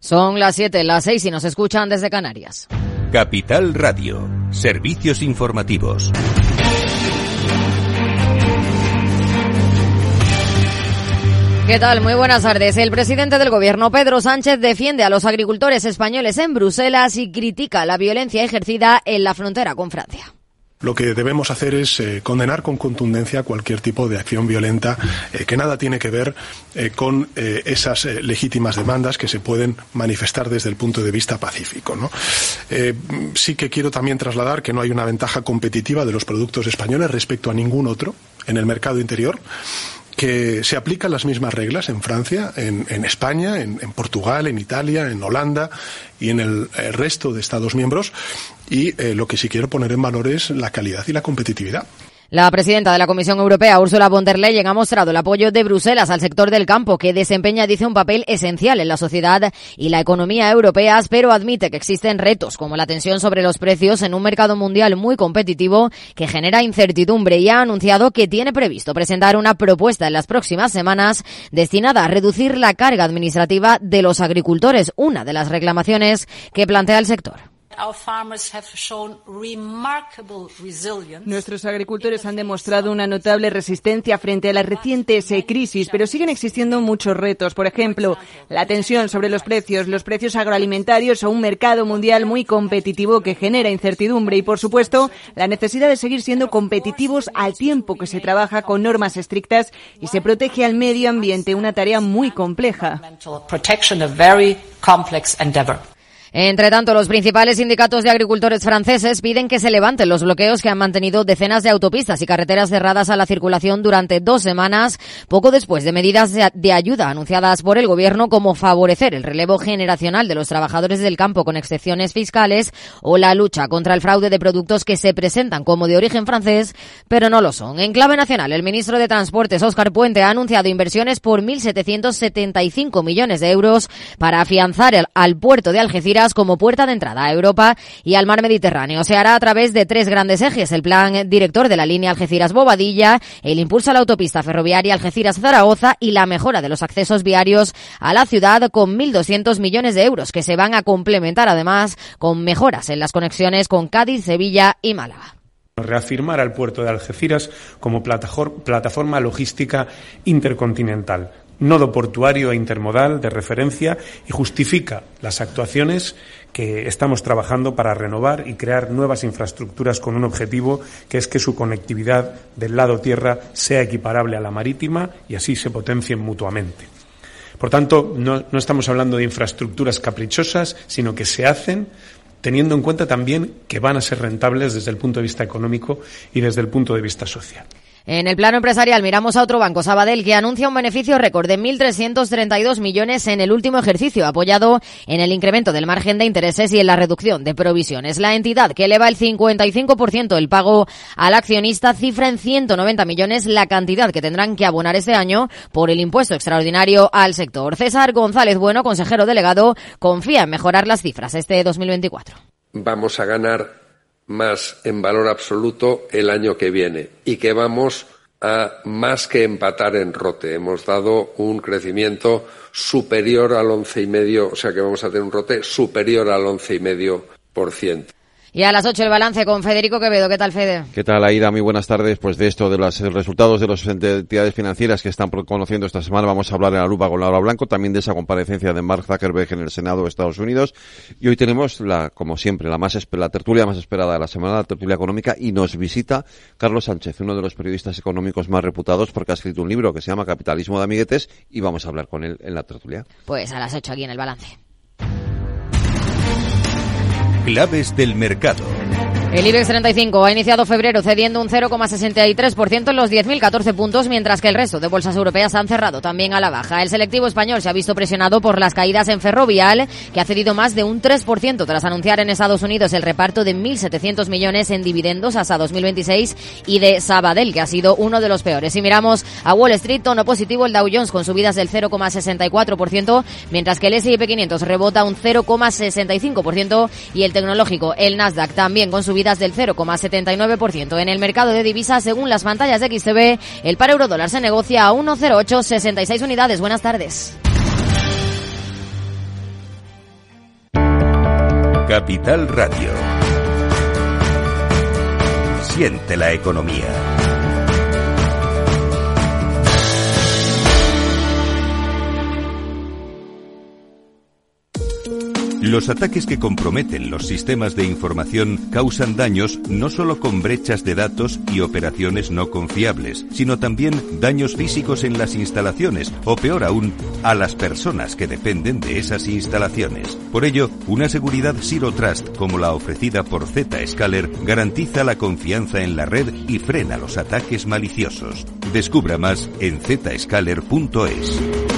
Son las 7, las 6 y nos escuchan desde Canarias. Capital Radio, servicios informativos. ¿Qué tal? Muy buenas tardes. El presidente del gobierno, Pedro Sánchez, defiende a los agricultores españoles en Bruselas y critica la violencia ejercida en la frontera con Francia. Lo que debemos hacer es eh, condenar con contundencia cualquier tipo de acción violenta eh, que nada tiene que ver eh, con esas legítimas demandas que se pueden manifestar desde el punto de vista pacífico. sí que quiero también trasladar que no hay una ventaja competitiva de los productos españoles respecto a ningún otro en el mercado interior que se aplican las mismas reglas en Francia, en, España, en, Portugal, en Italia, en Holanda y en el, resto de Estados miembros. Y eh, lo que sí quiero poner en valor es la calidad y la competitividad. La presidenta de la Comisión Europea, Ursula von der Leyen, ha mostrado el apoyo de Bruselas al sector del campo, que desempeña, dice, un papel esencial en la sociedad y la economía europeas, pero admite que existen retos como la tensión sobre los precios en un mercado mundial muy competitivo que genera incertidumbre y ha anunciado que tiene previsto presentar una propuesta en las próximas semanas destinada a reducir la carga administrativa de los agricultores, una de las reclamaciones que plantea el sector. Nuestros agricultores han demostrado una notable resistencia frente a las recientes crisis, pero siguen existiendo muchos retos. Por ejemplo, la tensión sobre los precios, los precios agroalimentarios o un mercado mundial muy competitivo que genera incertidumbre y, por supuesto, la necesidad de seguir siendo competitivos al tiempo que se trabaja con normas estrictas y se protege al medio ambiente, una tarea muy compleja. Entre tanto, los principales sindicatos de agricultores franceses piden que se levanten los bloqueos que han mantenido decenas de autopistas y carreteras cerradas a la circulación durante dos semanas, poco después de medidas de ayuda anunciadas por el gobierno como favorecer el relevo generacional de los trabajadores del campo con excepciones fiscales o la lucha contra el fraude de productos que se presentan como de origen francés, pero no lo son. En clave nacional, el ministro de Transportes, Óscar Puente, ha anunciado inversiones por 1.775 millones de euros para afianzar al puerto de Algeciras como puerta de entrada a Europa y al mar Mediterráneo. Se hará a través de tres grandes ejes, el plan director de la línea Algeciras-Bobadilla, el impulso a la autopista ferroviaria Algeciras-Zaragoza y la mejora de los accesos viarios a la ciudad con 1.200 millones de euros que se van a complementar además con mejoras en las conexiones con Cádiz, Sevilla y Málaga. Reafirmar al puerto de Algeciras como plataforma logística intercontinental, nodo portuario e intermodal de referencia y justifica las actuaciones que estamos trabajando para renovar y crear nuevas infraestructuras con un objetivo que es que su conectividad del lado tierra sea equiparable a la marítima y así se potencien mutuamente. Por tanto, no, no estamos hablando de infraestructuras caprichosas, sino que se hacen teniendo en cuenta también que van a ser rentables desde el punto de vista económico y desde el punto de vista social. En el plano empresarial miramos a otro banco, Sabadell, que anuncia un beneficio récord de 1.332 millones en el último ejercicio, apoyado en el incremento del margen de intereses y en la reducción de provisiones. La entidad, que eleva el 55% el pago al accionista, cifra en 190 millones la cantidad que tendrán que abonar este año por el impuesto extraordinario al sector. César González Bueno, consejero delegado, confía en mejorar las cifras este 2024. Vamos a ganar más en valor absoluto el año que viene y que vamos a más que empatar en rote. Hemos dado un crecimiento superior al once y medio, o sea que vamos a tener un rote superior al once y medio por ciento. Y a las 8 el balance con Federico Quevedo. ¿Qué tal, Fede? ¿Qué tal, Aida? Muy buenas tardes. Pues de esto, de los resultados de las entidades financieras que están conociendo esta semana, vamos a hablar en la lupa con Laura Blanco, también de esa comparecencia de Mark Zuckerberg en el Senado de Estados Unidos. Y hoy tenemos, la, como siempre, la, más, la tertulia más esperada de la semana, la tertulia económica, y nos visita Carlos Sánchez, uno de los periodistas económicos más reputados porque ha escrito un libro que se llama Capitalismo de Amiguetes, y vamos a hablar con él en la tertulia. Pues a las 8 aquí en el balance. Claves del mercado. El IBEX 35 ha iniciado febrero cediendo un 0,63% en los 10.014 puntos, mientras que el resto de bolsas europeas han cerrado también a la baja. El selectivo español se ha visto presionado por las caídas en Ferrovial, que ha cedido más de un 3% tras anunciar en Estados Unidos el reparto de 1.700 millones en dividendos hasta 2026 y de Sabadell, que ha sido uno de los peores. Si miramos a Wall Street, tono positivo el Dow Jones con subidas del 0,64%, mientras que el S&P 500 rebota un 0,65% y el tecnológico, el Nasdaq, también con subidas subidas del 0,79%. En el mercado de divisas, según las pantallas de XTB, el par euro dólar se negocia a 1,0866 unidades. Buenas tardes. Capital Radio. Siente la economía. Los ataques que comprometen los sistemas de información causan daños no solo con brechas de datos y operaciones no confiables, sino también daños físicos en las instalaciones o peor aún, a las personas que dependen de esas instalaciones. Por ello, una seguridad Zero Trust como la ofrecida por Zscaler garantiza la confianza en la red y frena los ataques maliciosos. Descubra más en zscaler.es.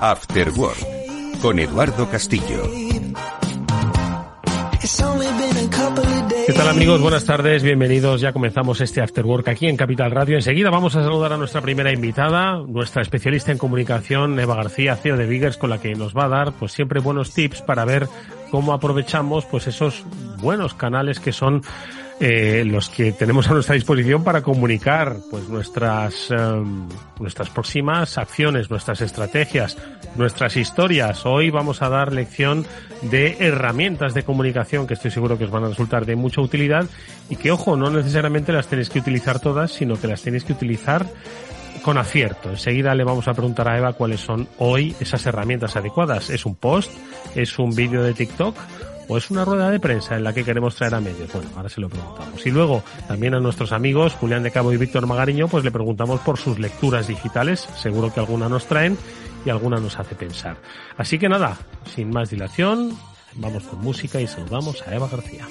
After Work, con Eduardo Castillo. ¿Qué tal amigos? Buenas tardes, bienvenidos. Ya comenzamos este After Work aquí en Capital Radio. Enseguida vamos a saludar a nuestra primera invitada, nuestra especialista en comunicación, Eva García, CEO de Biggers, con la que nos va a dar pues siempre buenos tips para ver cómo aprovechamos pues esos buenos canales que son eh, los que tenemos a nuestra disposición para comunicar pues nuestras em, nuestras próximas acciones, nuestras estrategias, nuestras historias. Hoy vamos a dar lección de herramientas de comunicación que estoy seguro que os van a resultar de mucha utilidad y que ojo, no necesariamente las tenéis que utilizar todas, sino que las tenéis que utilizar con acierto. Enseguida le vamos a preguntar a Eva cuáles son hoy esas herramientas adecuadas. ¿Es un post? ¿Es un vídeo de TikTok? O es una rueda de prensa en la que queremos traer a medios? Bueno, ahora se lo preguntamos. Y luego también a nuestros amigos Julián de Cabo y Víctor Magariño, pues le preguntamos por sus lecturas digitales. Seguro que alguna nos traen y alguna nos hace pensar. Así que nada, sin más dilación, vamos con música y saludamos a Eva García.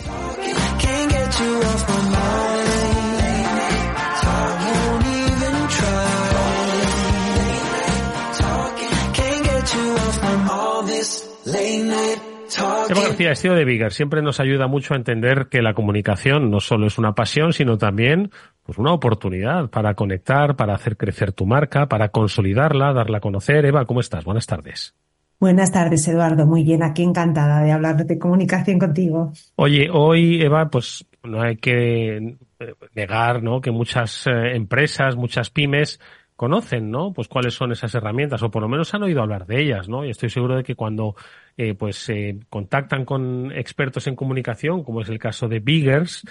Eva García, estilo de Vigar, siempre nos ayuda mucho a entender que la comunicación no solo es una pasión, sino también pues una oportunidad para conectar, para hacer crecer tu marca, para consolidarla, darla a conocer. Eva, ¿cómo estás? Buenas tardes. Buenas tardes, Eduardo. Muy bien, aquí encantada de hablar de comunicación contigo. Oye, hoy, Eva, pues no hay que eh, negar, ¿no? Que muchas eh, empresas, muchas pymes conocen, ¿no? Pues cuáles son esas herramientas, o por lo menos han oído hablar de ellas, ¿no? Y estoy seguro de que cuando eh, pues eh, contactan con expertos en comunicación, como es el caso de Biggers,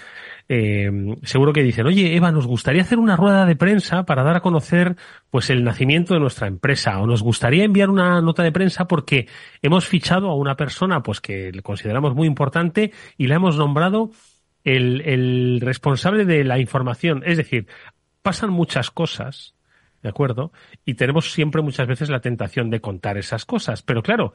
eh, seguro que dicen, oye, Eva, nos gustaría hacer una rueda de prensa para dar a conocer pues el nacimiento de nuestra empresa, o nos gustaría enviar una nota de prensa porque hemos fichado a una persona pues que le consideramos muy importante y la hemos nombrado el, el responsable de la información. Es decir, pasan muchas cosas ¿de acuerdo? Y tenemos siempre muchas veces la tentación de contar esas cosas. Pero claro,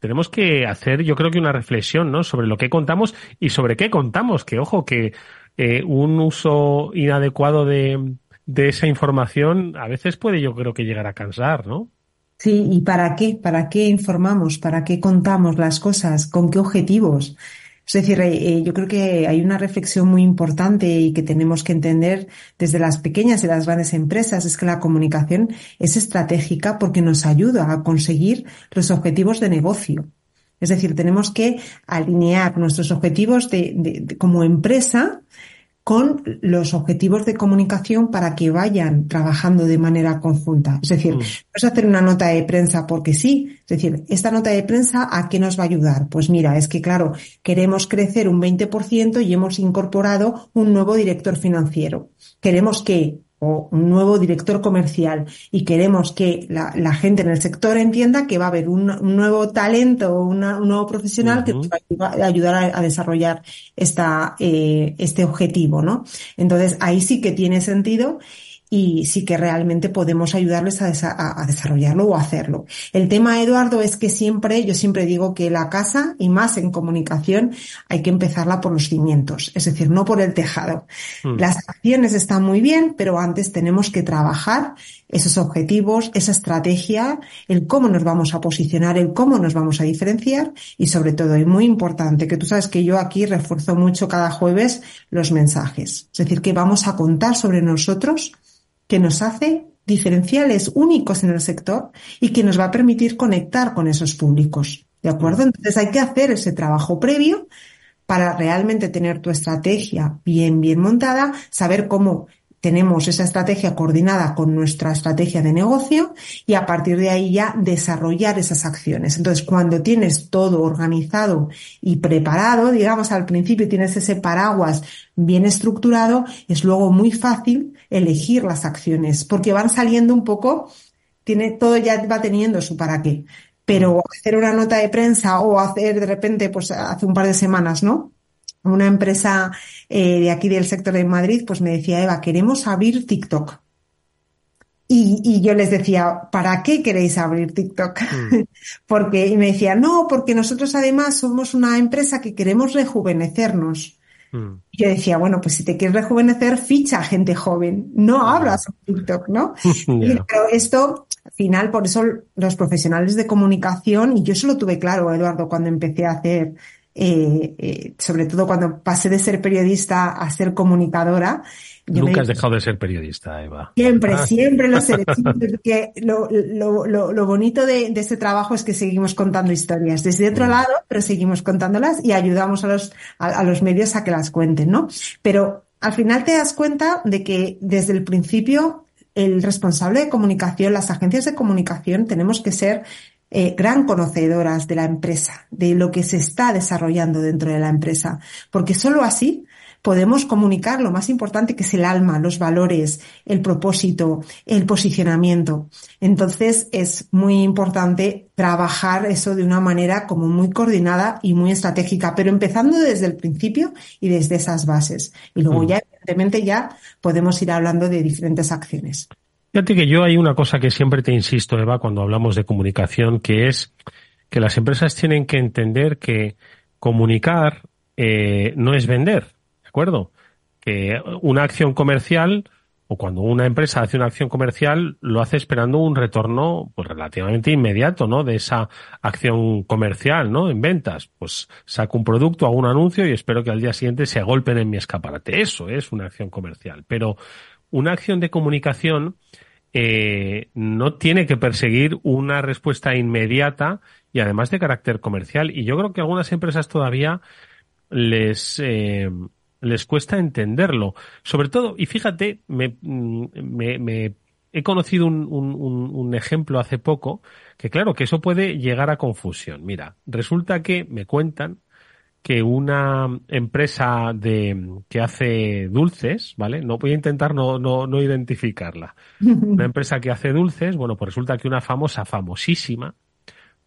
tenemos que hacer, yo creo que una reflexión, ¿no? Sobre lo que contamos y sobre qué contamos. Que ojo, que eh, un uso inadecuado de, de esa información a veces puede, yo creo que llegar a cansar, ¿no? Sí, ¿y para qué? ¿Para qué informamos? ¿Para qué contamos las cosas? ¿Con qué objetivos? Es decir, eh, yo creo que hay una reflexión muy importante y que tenemos que entender desde las pequeñas y las grandes empresas, es que la comunicación es estratégica porque nos ayuda a conseguir los objetivos de negocio. Es decir, tenemos que alinear nuestros objetivos de como empresa con los objetivos de comunicación para que vayan trabajando de manera conjunta. Es decir, mm. no es hacer una nota de prensa porque sí. Es decir, esta nota de prensa, ¿a qué nos va a ayudar? Pues mira, es que claro, queremos crecer un 20% y hemos incorporado un nuevo director financiero. Queremos que un nuevo director comercial y queremos que la, gente en el sector entienda que va a haber un, nuevo talento, un nuevo profesional que va a ayudar a, desarrollar esta, eh, este objetivo, ¿no? Entonces ahí sí que tiene sentido y sí que realmente podemos ayudarles a, desarrollarlo o hacerlo. El tema, Eduardo, es que siempre, yo siempre digo que la casa, y más en comunicación, hay que empezarla por los cimientos, es decir, no por el tejado. Hmm. Las acciones están muy bien, pero antes tenemos que trabajar esos objetivos, esa estrategia, el cómo nos vamos a posicionar, el cómo nos vamos a diferenciar y sobre todo, y muy importante, que tú sabes que yo aquí refuerzo mucho cada jueves los mensajes. Es decir, que vamos a contar sobre nosotros que nos hace diferenciales únicos en el sector y que nos va a permitir conectar con esos públicos. ¿De acuerdo? Entonces hay que hacer ese trabajo previo para realmente tener tu estrategia bien, bien montada, saber cómo tenemos esa estrategia coordinada con nuestra estrategia de negocio y a partir de ahí ya desarrollar esas acciones. Entonces, cuando tienes todo organizado y preparado, digamos al principio tienes ese paraguas bien estructurado, es luego muy fácil elegir las acciones porque van saliendo un poco, tiene todo ya va teniendo su para qué. Pero hacer una nota de prensa o hacer de repente, pues hace un par de semanas, ¿no? una empresa eh, de aquí del sector de Madrid, pues me decía, Eva, queremos abrir TikTok. Y, y, yo les decía, ¿para qué queréis abrir TikTok? Mm. porque, y me decía, no, porque nosotros además somos una empresa que queremos rejuvenecernos. Mm. Yo decía, bueno, pues si te quieres rejuvenecer, ficha gente joven, no abras TikTok, ¿no? Pero esto, al final, por eso los profesionales de comunicación, y yo eso lo tuve claro, Eduardo, cuando empecé a hacer eh, eh, sobre todo cuando pasé de ser periodista a ser comunicadora. Nunca has dejado de ser periodista, Eva. Siempre, ah. siempre lo sé. lo, lo, lo, lo, bonito de, de, este trabajo es que seguimos contando historias desde otro mm. lado, pero seguimos contándolas y ayudamos a los, a, a los medios a que las cuenten, ¿no? Pero al final te das cuenta de que desde el principio el responsable de comunicación, las agencias de comunicación, tenemos que ser eh, gran conocedoras de la empresa, de lo que se está desarrollando dentro de la empresa, porque solo así podemos comunicar lo más importante que es el alma, los valores, el propósito, el posicionamiento. Entonces es muy importante trabajar eso de una manera como muy coordinada y muy estratégica, pero empezando desde el principio y desde esas bases. Y luego mm. ya, evidentemente, ya podemos ir hablando de diferentes acciones. Fíjate que yo hay una cosa que siempre te insisto, Eva, cuando hablamos de comunicación, que es que las empresas tienen que entender que comunicar eh, no es vender, ¿de acuerdo? Que una acción comercial o cuando una empresa hace una acción comercial lo hace esperando un retorno pues relativamente inmediato, ¿no? De esa acción comercial, ¿no? En ventas, pues saco un producto, hago un anuncio y espero que al día siguiente se golpeen en mi escaparate. Eso es una acción comercial. Pero una acción de comunicación eh, no tiene que perseguir una respuesta inmediata y además de carácter comercial. Y yo creo que algunas empresas todavía les, eh, les cuesta entenderlo. Sobre todo, y fíjate, me, me, me he conocido un, un, un, ejemplo hace poco que claro, que eso puede llegar a confusión. Mira, resulta que me cuentan que una empresa de que hace dulces, ¿vale? No voy a intentar no, no, no identificarla. Una empresa que hace dulces, bueno, pues resulta que una famosa, famosísima,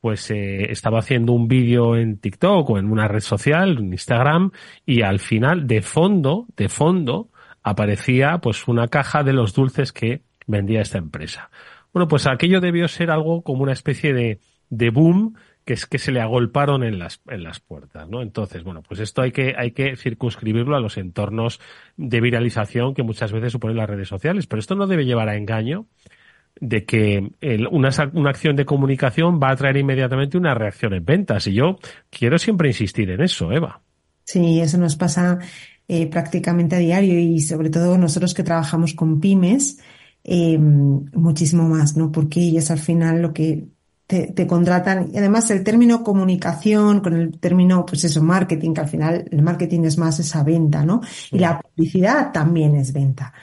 pues eh, estaba haciendo un vídeo en TikTok o en una red social, en Instagram, y al final, de fondo, de fondo, aparecía pues una caja de los dulces que vendía esta empresa. Bueno, pues aquello debió ser algo como una especie de, de boom que es que se le agolparon en las, en las puertas, ¿no? Entonces, bueno, pues esto hay que, hay que circunscribirlo a los entornos de viralización que muchas veces suponen las redes sociales, pero esto no debe llevar a engaño de que una, una acción de comunicación va a traer inmediatamente una reacción en ventas. Y yo quiero siempre insistir en eso, Eva. Sí, eso nos pasa eh, prácticamente a diario y sobre todo nosotros que trabajamos con pymes, eh, muchísimo más, ¿no? Porque ellos al final lo que te, te, contratan. Y además el término comunicación con el término, pues eso, marketing, que al final el marketing es más esa venta, ¿no? Y la publicidad también es venta.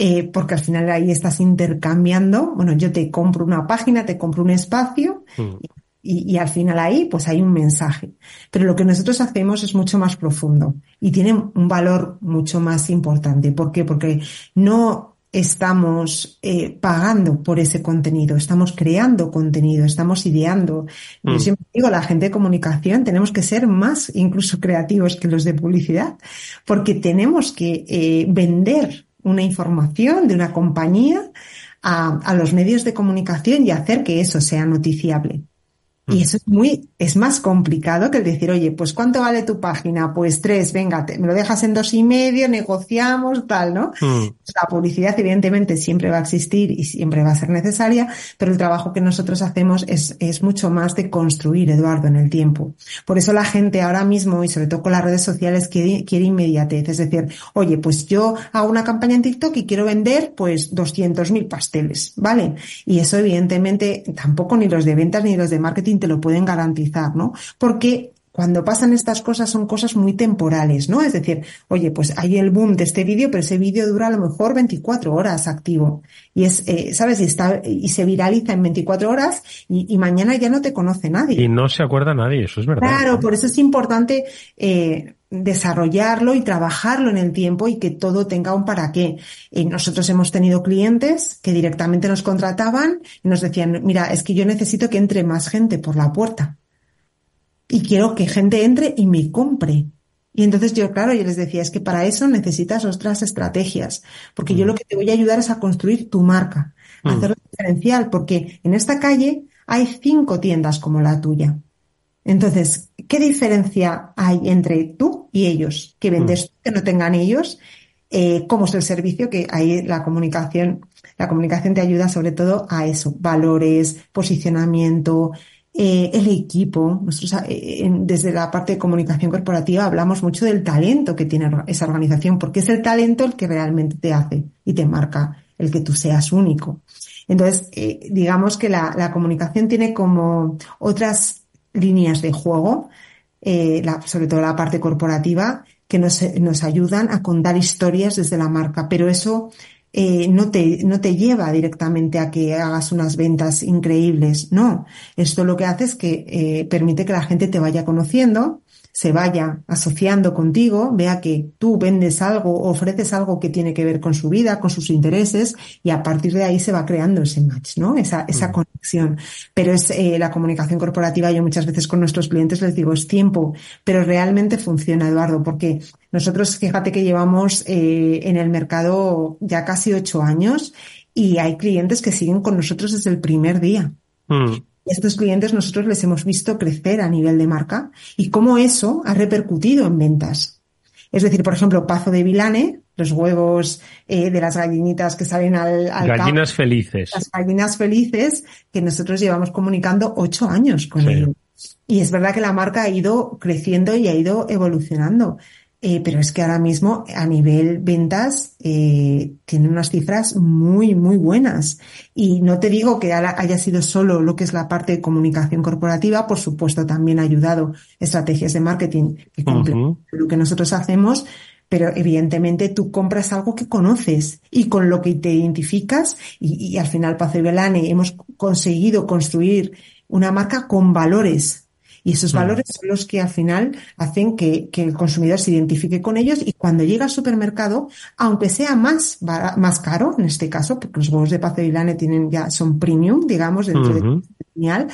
Eh, porque al final ahí estás intercambiando, bueno, yo te compro una página, te compro un espacio mm. y, y, al final ahí pues hay un mensaje. Pero lo que nosotros hacemos es mucho más profundo y tiene un valor mucho más importante. ¿Por qué? Porque no estamos eh, pagando por ese contenido, estamos creando contenido, estamos ideando. Yo mm. siempre digo, la gente de comunicación tenemos que ser más incluso creativos que los de publicidad, porque tenemos que eh, vender una información de una compañía a, a, los medios de comunicación y hacer que eso sea noticiable. Y eso es muy, es más complicado que el decir, oye, pues ¿cuánto vale tu página? Pues tres, venga, me lo dejas en dos y medio, negociamos, tal, ¿no? Mm. La publicidad evidentemente siempre va a existir y siempre va a ser necesaria, pero el trabajo que nosotros hacemos es, es mucho más de construir, Eduardo, en el tiempo. Por eso la gente ahora mismo, y sobre todo con las redes sociales, quiere, quiere inmediatez. Es decir, oye, pues yo hago una campaña en TikTok y quiero vender, pues, 200.000 pasteles, ¿vale? Y eso evidentemente tampoco ni los de ventas ni los de marketing te lo pueden garantizar, ¿no? Porque cuando pasan estas cosas son cosas muy temporales, ¿no? Es decir, oye, pues hay el boom de este vídeo, pero ese vídeo dura a lo mejor 24 horas activo. Y es, eh, ¿sabes? Y está, y se viraliza en 24 horas y, y, mañana ya no te conoce nadie. Y no se acuerda nadie, eso es verdad. Claro, por eso es importante, eh, desarrollarlo y trabajarlo en el tiempo y que todo tenga un para qué. Y nosotros hemos tenido clientes que directamente nos contrataban y nos decían, mira, es que yo necesito que entre más gente por la puerta y quiero que gente entre y me compre. Y entonces yo, claro, yo les decía, es que para eso necesitas otras estrategias, porque yo lo que te voy a ayudar es a construir tu marca, a mm. hacerlo diferencial, porque en esta calle hay cinco tiendas como la tuya. Entonces, ¿qué diferencia hay entre tú y ellos? ¿Qué vendes mm. que no tengan ellos? Eh, ¿Cómo es el servicio? Que ahí la comunicación, la comunicación te ayuda sobre todo a eso, valores, posicionamiento, eh, el equipo. Nosotros eh, desde la parte de comunicación corporativa hablamos mucho del talento que tiene esa organización, porque es el talento el que realmente te hace y te marca el que tú seas único. Entonces, eh, digamos que la, comunicación tiene como otras líneas de juego, sobre todo la parte corporativa, que nos, nos ayudan a contar historias desde la marca, pero eso eh, no, te, no te lleva directamente a que hagas unas ventas increíbles. No, esto lo que hace es que eh, permite que la gente te vaya conociendo, se vaya asociando contigo, vea que tú vendes algo, ofreces algo que tiene que ver con su vida, con sus intereses, y a partir de ahí se va creando ese match, ¿no? Esa, esa mm. conexión. Pero es eh, la comunicación corporativa, yo muchas veces con nuestros clientes les digo, es tiempo, pero realmente funciona, Eduardo, porque nosotros, fíjate que llevamos eh, en el mercado ya casi ocho años y hay clientes que siguen con nosotros desde el primer día. Mm estos clientes nosotros les hemos visto crecer a nivel de marca y cómo eso ha repercutido en ventas. Es decir, por ejemplo, Pazo de Vilane, los huevos eh, de las gallinitas que salen al, al Gallinas felices. Las gallinas felices que nosotros llevamos comunicando ocho años con ellos. Y es verdad que la marca ha ido creciendo y ha ido evolucionando. Eh, pero es que ahora mismo a nivel ventas eh, tiene unas cifras muy, muy buenas. Y no te digo que haya sido solo lo que es la parte de comunicación corporativa, por supuesto también ha ayudado estrategias de marketing que cumplen lo que nosotros hacemos, pero evidentemente tú compras algo que conoces y con lo que te identificas y, y al final Pazo y Belane hemos conseguido construir una marca con valores y esos valores son los que al final hacen que, el consumidor se identifique con ellos y cuando llega al supermercado, aunque sea más, más caro, en este caso, porque los huevos de Paz de Vilane tienen ya, son premium, digamos, dentro de genial,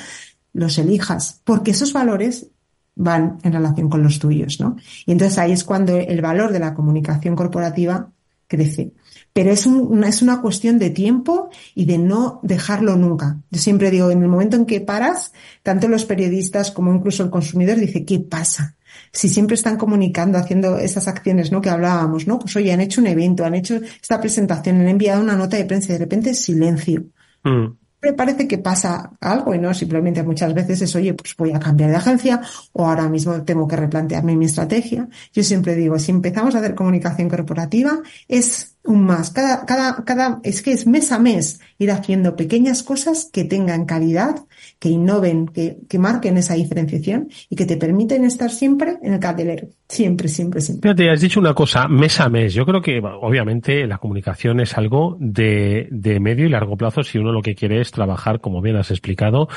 los elijas, porque esos valores van en relación con los tuyos, ¿no? Y entonces ahí es cuando el valor de la comunicación corporativa crece. Pero es, una, es una cuestión de tiempo y de no dejarlo nunca. Yo siempre digo, en el momento en que paras, tanto los periodistas como incluso el consumidor dice, ¿qué pasa? Si siempre están comunicando, haciendo esas acciones, ¿no? Que hablábamos, ¿no? Pues oye, han hecho un evento, han hecho esta presentación, han enviado una nota de prensa y de repente silencio. Mm parece que pasa algo y no simplemente muchas veces es, oye, pues voy a cambiar de agencia o ahora mismo tengo que replantearme mi estrategia. Yo siempre digo, si empezamos a hacer comunicación corporativa, es un más. Cada, cada, cada, es que es mes a mes ir haciendo pequeñas cosas que tengan calidad, que innoven, que, que marquen esa diferenciación y que te permiten estar siempre en el cartelero. Siempre, siempre, siempre. Fíjate, has dicho una cosa, mes a mes. Yo creo que, obviamente, la comunicación es algo de, de medio y largo plazo si uno lo que quiere es trabajar, como bien has explicado,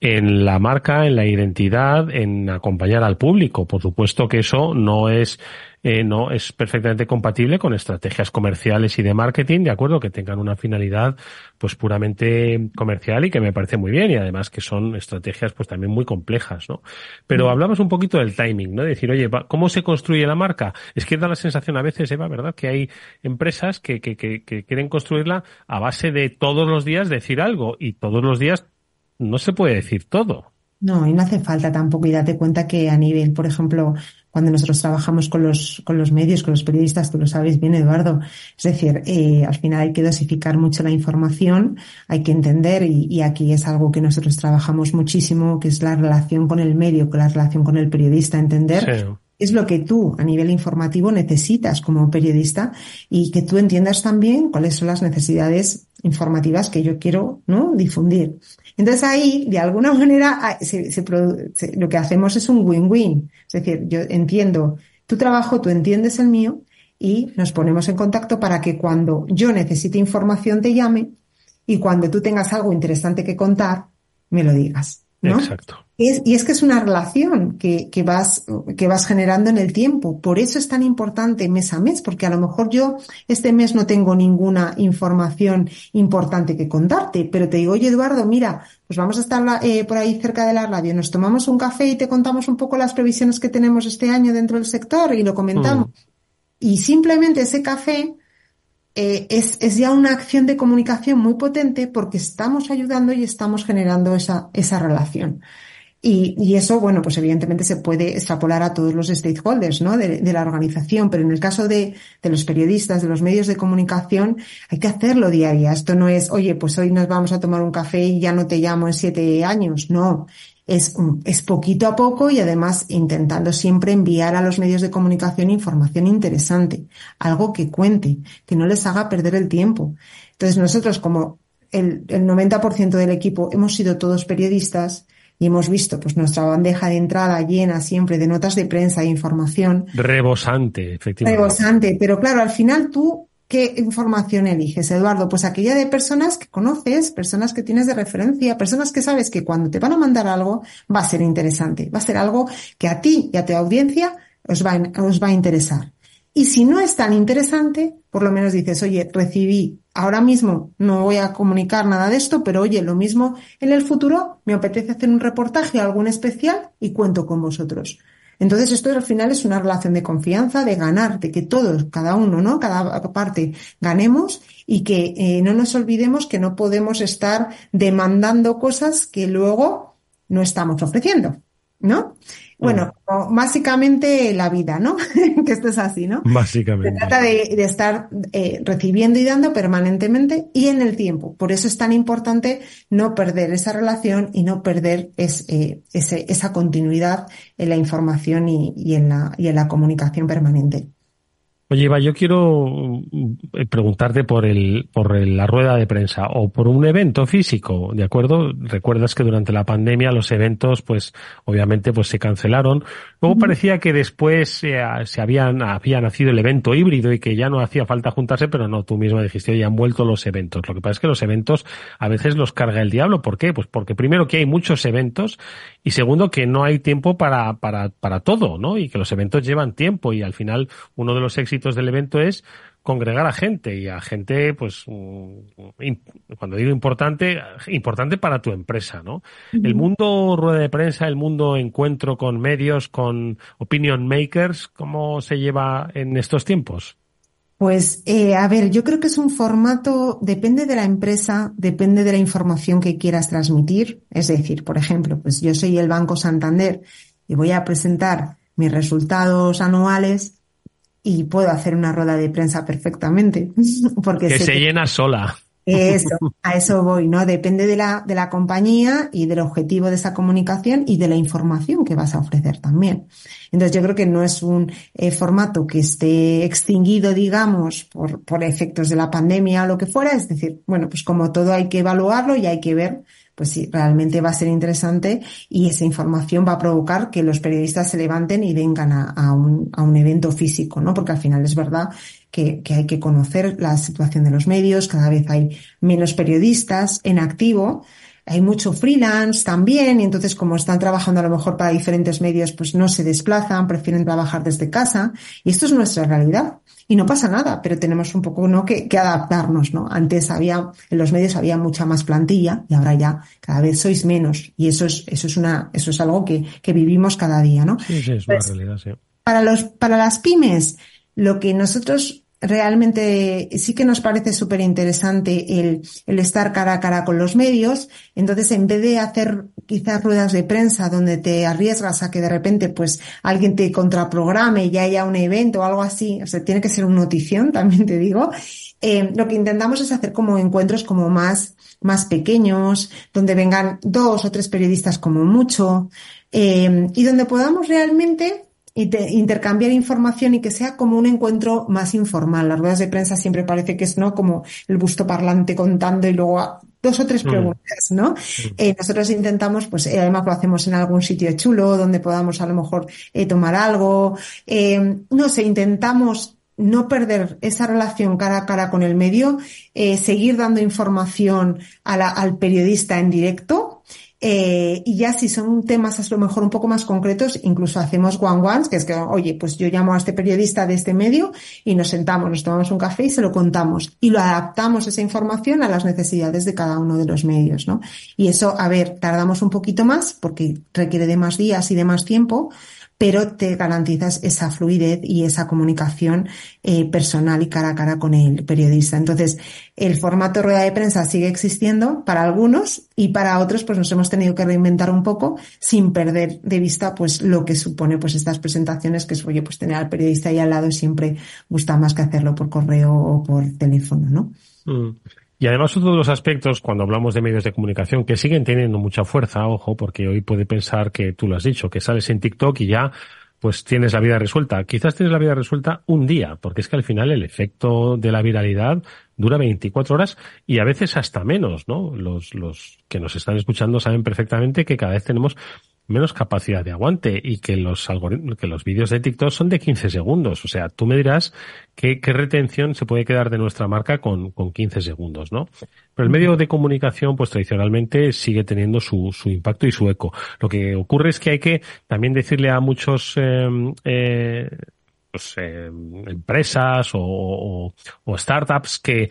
en la marca, en la identidad, en acompañar al público. Por supuesto que eso no es eh, no es perfectamente compatible con estrategias comerciales y de marketing, de acuerdo, que tengan una finalidad pues puramente comercial y que me parece muy bien y además que son estrategias pues también muy complejas, ¿no? Pero mm. hablamos un poquito del timing, ¿no? decir, oye, ¿cómo se construye la marca? Es que da la sensación a veces, Eva, ¿verdad? Que hay empresas que, que, que, que quieren construirla a base de todos los días decir algo y todos los días no se puede decir todo. No, y no hace falta tampoco. Y date cuenta que a nivel, por ejemplo, cuando nosotros trabajamos con los, con los medios, con los periodistas, tú lo sabes bien, Eduardo. Es decir, eh, al final hay que dosificar mucho la información, hay que entender, y, y, aquí es algo que nosotros trabajamos muchísimo, que es la relación con el medio, con la relación con el periodista, entender. Sí es lo que tú a nivel informativo necesitas como periodista y que tú entiendas también cuáles son las necesidades informativas que yo quiero ¿no? difundir. Entonces ahí, de alguna manera, ah, se, se, lo que hacemos es un win-win. Es decir, yo entiendo tu trabajo, tú entiendes el mío y nos ponemos en contacto para que cuando yo necesite información te llame y cuando tú tengas algo interesante que contar, me lo digas. ¿No? Exacto. Y es, y es, que es una relación que, que, vas, que vas generando en el tiempo. Por eso es tan importante mes a mes, porque a lo mejor yo este mes no tengo ninguna información importante que contarte, pero te digo, oye Eduardo, mira, pues vamos a estar eh, por ahí cerca de la radio, nos tomamos un café y te contamos un poco las previsiones que tenemos este año dentro del sector y lo comentamos. Mm. Y simplemente ese café eh, es, es, ya una acción de comunicación muy potente porque estamos ayudando y estamos generando esa, esa relación. Y, y, eso, bueno, pues evidentemente se puede extrapolar a todos los stakeholders, ¿no? De, de, la organización, pero en el caso de, de los periodistas, de los medios de comunicación, hay que hacerlo diaria. Esto no es, oye, pues hoy nos vamos a tomar un café y ya no te llamo en siete años. No. Es, es poquito a poco y además intentando siempre enviar a los medios de comunicación información interesante, algo que cuente, que no les haga perder el tiempo. Entonces nosotros como el, el 90% del equipo hemos sido todos periodistas, y hemos visto pues nuestra bandeja de entrada llena siempre de notas de prensa e información. Rebosante, efectivamente. Rebosante, pero claro, al final tú, ¿qué información eliges, Eduardo? Pues aquella de personas que conoces, personas que tienes de referencia, personas que sabes que cuando te van a mandar algo va a ser interesante, va a ser algo que a ti y a tu audiencia os va, a interesar. Y si no es tan interesante, por lo menos dices, oye, recibí, ahora mismo no voy a comunicar nada de esto, pero oye, lo mismo en el futuro me apetece hacer un reportaje, algún especial y cuento con vosotros. Entonces esto al final es una relación de confianza, de ganar, de que todos, cada uno, ¿no? Cada parte ganemos y que eh, no nos olvidemos que no podemos estar demandando cosas que luego no estamos ofreciendo, ¿no? Bueno, básicamente la vida, ¿no? que esto es así, ¿no? Básicamente. Se trata de, de estar eh, recibiendo y dando permanentemente y en el tiempo. Por eso es tan importante no perder esa relación y no perder es, eh, ese, esa continuidad en la información y, y, en la, y en la comunicación permanente. Oye, Eva, yo quiero eh, preguntarte por el, por la rueda de prensa o por un evento físico, ¿de acuerdo? Recuerdas que durante la pandemia los eventos, pues, obviamente, pues se cancelaron. Luego parecía que después se, se habían, había nacido el evento híbrido y que ya no hacía falta juntarse, pero no, tú mismo dijiste, oye, han vuelto los eventos. Lo que pasa es que los eventos a veces los carga el diablo. ¿Por qué? Pues porque primero que hay muchos eventos y segundo que no hay tiempo para, para, para todo, ¿no? Y que los eventos llevan tiempo y al final uno de los éxitos del evento es congregar a gente y a gente, pues, mm, cuando digo importante, importante para tu empresa, ¿no? El mundo rueda de prensa, el mundo encuentro con medios, con opinion makers, ¿cómo se lleva en estos tiempos? Pues, eh, a ver, yo creo que es un formato, depende de la empresa, depende de la información que quieras transmitir. Es decir, por ejemplo, pues yo soy el Banco Santander y voy a presentar mis resultados anuales y puedo hacer una rueda de prensa perfectamente. Porque que se que... llena sola. Eso, a eso voy, ¿no? Depende de la, de la compañía y del objetivo de esa comunicación y de la información que vas a ofrecer también. Entonces yo creo que no es un eh, formato que esté extinguido, digamos, por, por efectos de la pandemia o lo que fuera. Es decir, bueno, pues como todo hay que evaluarlo y hay que ver pues sí, realmente va a ser interesante y esa información va a provocar que los periodistas se levanten y vengan a, a, un, a un, evento físico, ¿no? Porque al final es verdad que, que, hay que conocer la situación de los medios, cada vez hay menos periodistas en activo, hay mucho freelance también y entonces como están trabajando a lo mejor para diferentes medios, pues no se desplazan, prefieren trabajar desde casa y esto es nuestra realidad. Y no pasa nada, pero tenemos un poco ¿no? que, que adaptarnos, ¿no? Antes había, en los medios había mucha más plantilla y ahora ya cada vez sois menos. Y eso es, eso es una, eso es algo que, que vivimos cada día, ¿no? Sí, sí, es una pues, realidad, sí. Para los, para las pymes, lo que nosotros realmente sí que nos parece súper interesante el, estar cara a cara con los medios. Entonces, en vez de hacer quizás ruedas de prensa donde te arriesgas a que de repente pues alguien te contraprograme y haya un evento o algo así, o sea, tiene que ser una notición, también te digo. Eh, lo que intentamos es hacer como encuentros como más, más pequeños, donde vengan dos o tres periodistas como mucho, eh, y donde podamos realmente intercambiar información y que sea como un encuentro más informal. Las ruedas de prensa siempre parece que es no como el busto parlante contando y luego dos o tres mm. preguntas, ¿no? Mm. Eh, nosotros intentamos, pues eh, además lo hacemos en algún sitio chulo donde podamos a lo mejor eh, tomar algo. no sé, intentamos no perder esa relación cara a cara con el medio, seguir dando información al periodista en directo eh, y ya si son temas a lo mejor un poco más concretos, incluso hacemos one-ones, que es que, oye, pues yo llamo a este periodista de este medio y nos sentamos, nos tomamos un café y se lo contamos. Y lo adaptamos esa información a las necesidades de cada uno de los medios, ¿no? Y eso, a ver, tardamos un poquito más porque requiere de más días y de más tiempo, pero te garantizas esa fluidez y esa comunicación eh, personal y cara a cara con el periodista. Entonces, el formato rueda de prensa sigue existiendo para algunos y para otros, pues nos hemos tenido que reinventar un poco sin perder de vista, pues lo que supone, pues estas presentaciones, que es, oye, pues tener al periodista ahí al lado siempre gusta más que hacerlo por correo o por teléfono, ¿no? Mm. Y además otro de los aspectos cuando hablamos de medios de comunicación que siguen teniendo mucha fuerza, ojo, porque hoy puede pensar que tú lo has dicho, que sales en TikTok y ya pues tienes la vida resuelta. Quizás tienes la vida resuelta un día, porque es que al final el efecto de la viralidad dura 24 horas y a veces hasta menos, ¿no? Los, los que nos están escuchando saben perfectamente que cada vez tenemos menos capacidad de aguante y que los que los vídeos de TikTok son de 15 segundos. O sea, tú me dirás qué, qué retención se puede quedar de nuestra marca con, con 15 segundos, ¿no? Pero el medio de comunicación, pues tradicionalmente sigue teniendo su, su impacto y su eco. Lo que ocurre es que hay que también decirle a muchos, eh, eh, pues, eh, empresas o, o, startups que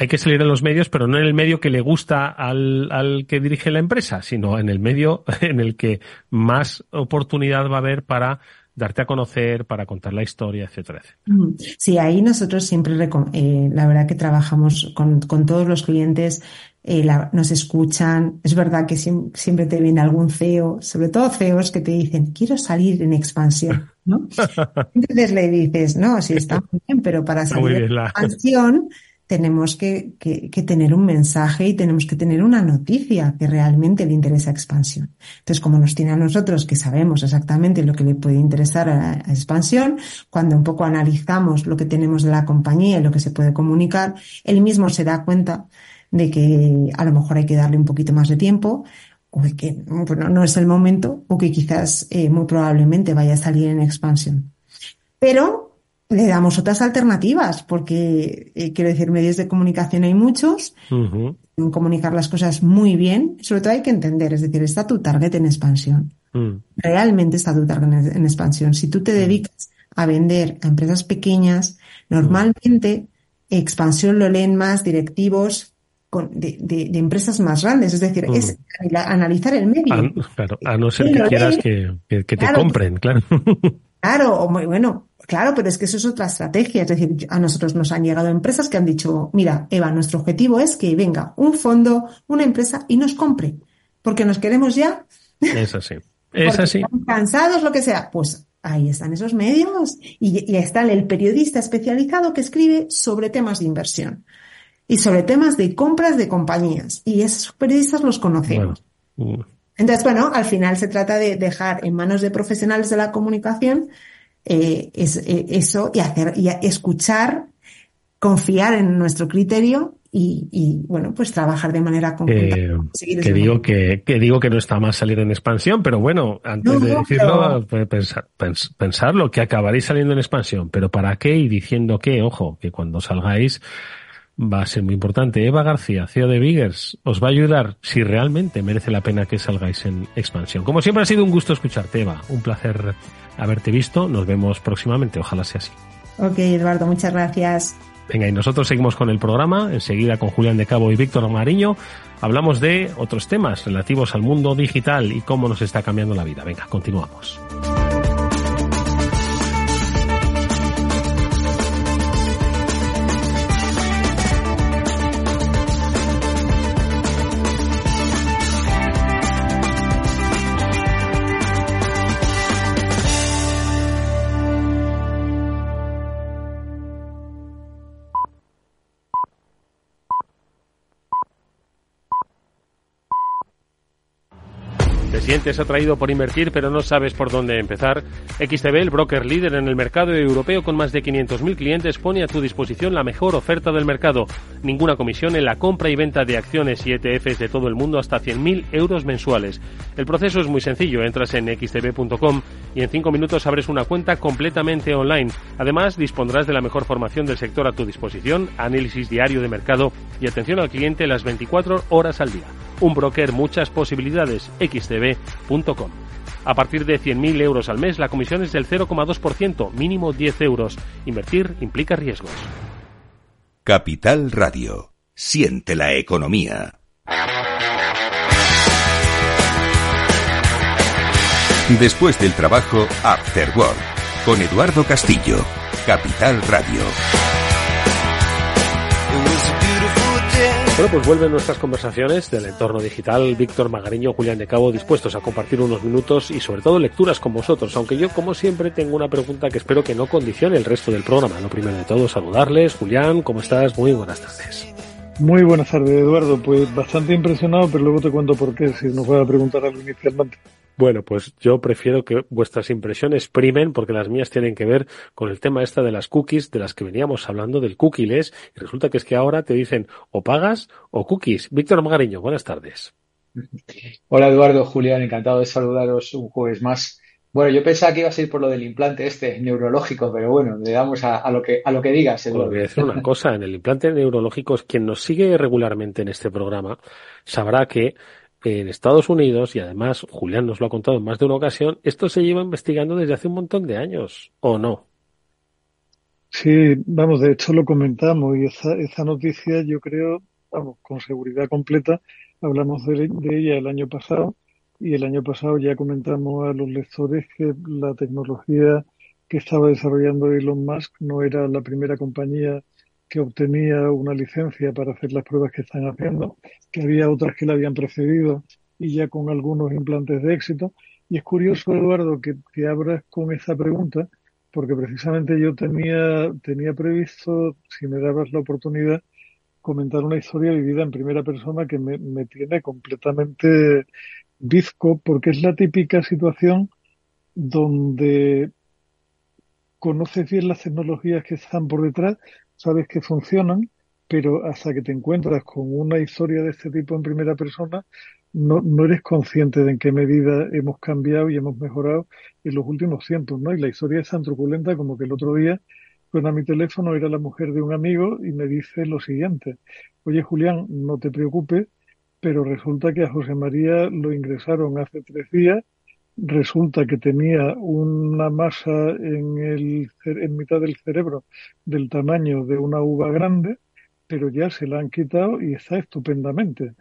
hay que salir en los medios, pero no en el medio que le gusta al, al que dirige la empresa, sino en el medio en el que más oportunidad va a haber para darte a conocer, para contar la historia, etcétera, etcétera. Sí, ahí nosotros siempre, eh, la verdad que trabajamos con, con todos los clientes, eh, la, nos escuchan. Es verdad que siempre te viene algún CEO, sobre todo CEOs que te dicen, quiero salir en expansión, ¿no? Entonces le dices, no, sí está muy bien, pero para salir en expansión tenemos que, que, que, tener un mensaje y tenemos que tener una noticia que realmente le interesa expansión. Entonces, como nos tiene a nosotros que sabemos exactamente lo que le puede interesar a, a, expansión, cuando un poco analizamos lo que tenemos de la compañía y lo que se puede comunicar, él mismo se da cuenta de que a lo mejor hay que darle un poquito más de tiempo o que bueno, no es el momento o que quizás eh, muy probablemente vaya a salir en expansión. Pero le damos otras alternativas, porque eh, quiero decir, medios de comunicación hay muchos, comunicar las cosas muy bien, sobre todo hay que entender, es decir, está tu target en expansión. Mm. Realmente está tu target en, expansión. Si tú te mm. dedicas a vender a empresas pequeñas, normalmente expansión lo leen más directivos con, de, de, de, empresas más grandes, es decir, es mm. analizar el medio. A, claro, a no ser que quieras que, que, que te compren, claro. Claro, o muy bueno, claro, pero es que eso es otra estrategia. Es decir, a nosotros nos han llegado empresas que han dicho, mira, Eva, nuestro objetivo es que venga un fondo, una empresa y nos compre, porque nos queremos ya. Es así. Es así. Cansados, lo que sea. Pues ahí están esos medios y, y está el periodista especializado que escribe sobre temas de inversión y sobre temas de compras de compañías. Y esos periodistas los conocemos. Uh. Entonces, bueno, al final se trata de dejar en manos de profesionales de la comunicación eh, es, eh, eso y hacer y escuchar, confiar en nuestro criterio y, y, bueno, pues trabajar de manera conjunta. Eh, que digo que, que, digo que no está más salir en expansión, pero bueno, antes no, de decirlo, pero... pensar, pens, pensarlo, que acabaréis saliendo en expansión, pero ¿para qué? Y diciendo que, ojo, que cuando salgáis va a ser muy importante. Eva García, CEO de Biggers, os va a ayudar si realmente merece la pena que salgáis en expansión. Como siempre ha sido un gusto escucharte, Eva. Un placer haberte visto. Nos vemos próximamente. Ojalá sea así. Ok, Eduardo, muchas gracias. Venga, y nosotros seguimos con el programa. Enseguida con Julián de Cabo y Víctor Mariño hablamos de otros temas relativos al mundo digital y cómo nos está cambiando la vida. Venga, continuamos. ¿Te sientes atraído por invertir pero no sabes por dónde empezar? XTB, el broker líder en el mercado europeo con más de 500.000 clientes, pone a tu disposición la mejor oferta del mercado. Ninguna comisión en la compra y venta de acciones y ETFs de todo el mundo hasta 100.000 euros mensuales. El proceso es muy sencillo. Entras en xtb.com y en 5 minutos abres una cuenta completamente online. Además, dispondrás de la mejor formación del sector a tu disposición, análisis diario de mercado y atención al cliente las 24 horas al día. Un broker, muchas posibilidades. xtb.com. A partir de 100.000 euros al mes, la comisión es del 0,2%, mínimo 10 euros. Invertir implica riesgos. Capital Radio. Siente la economía. Después del trabajo, After Work, con Eduardo Castillo, Capital Radio. Bueno, pues vuelven nuestras conversaciones del entorno digital. Víctor Magariño, Julián de Cabo, dispuestos a compartir unos minutos y sobre todo lecturas con vosotros. Aunque yo, como siempre, tengo una pregunta que espero que no condicione el resto del programa. Lo primero de todo, saludarles. Julián, ¿cómo estás? Muy buenas tardes. Muy buenas tardes, Eduardo. Pues bastante impresionado, pero luego te cuento por qué, si nos va a preguntar algo inicialmente. Bueno, pues yo prefiero que vuestras impresiones primen porque las mías tienen que ver con el tema esta de las cookies de las que veníamos hablando del cookies y resulta que es que ahora te dicen o pagas o cookies. Víctor Magariño, buenas tardes. Hola Eduardo, Julián, encantado de saludaros un jueves más. Bueno, yo pensaba que iba a ir por lo del implante este neurológico, pero bueno, le damos a, lo que a lo que digas. Eduardo. voy a decir una cosa, en el implante neurológico, quien nos sigue regularmente en este programa sabrá que en Estados Unidos, y además Julián nos lo ha contado en más de una ocasión, esto se lleva investigando desde hace un montón de años, ¿o no? Sí, vamos, de hecho lo comentamos y esa, esa noticia yo creo, vamos, con seguridad completa, hablamos de, de ella el año pasado y el año pasado ya comentamos a los lectores que la tecnología que estaba desarrollando Elon Musk no era la primera compañía que obtenía una licencia para hacer las pruebas que están haciendo, que había otras que la habían precedido y ya con algunos implantes de éxito. Y es curioso, Eduardo, que, que abras con esa pregunta, porque precisamente yo tenía, tenía previsto, si me dabas la oportunidad, comentar una historia vivida en primera persona que me, me tiene completamente bizco, porque es la típica situación donde conoces bien las tecnologías que están por detrás, sabes que funcionan, pero hasta que te encuentras con una historia de este tipo en primera persona, no, no eres consciente de en qué medida hemos cambiado y hemos mejorado en los últimos tiempos, ¿no? Y la historia es tan truculenta como que el otro día suena mi teléfono, era la mujer de un amigo y me dice lo siguiente, oye Julián, no te preocupes, pero resulta que a José María lo ingresaron hace tres días resulta que tenía una masa en, el, en mitad del cerebro del tamaño de una uva grande, pero ya se la han quitado y está estupendamente.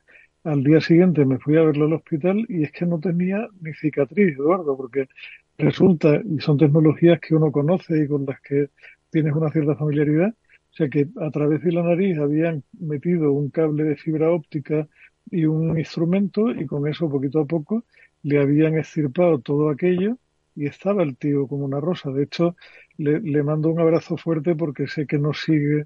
Al día siguiente me fui a verlo al hospital y es que no tenía ni cicatriz, Eduardo, porque resulta, y son tecnologías que uno conoce y con las que tienes una cierta familiaridad, o sea que a través de la nariz habían metido un cable de fibra óptica y un instrumento y con eso poquito a poco le habían extirpado todo aquello y estaba el tío como una rosa. De hecho, le, le mando un abrazo fuerte porque sé que nos sigue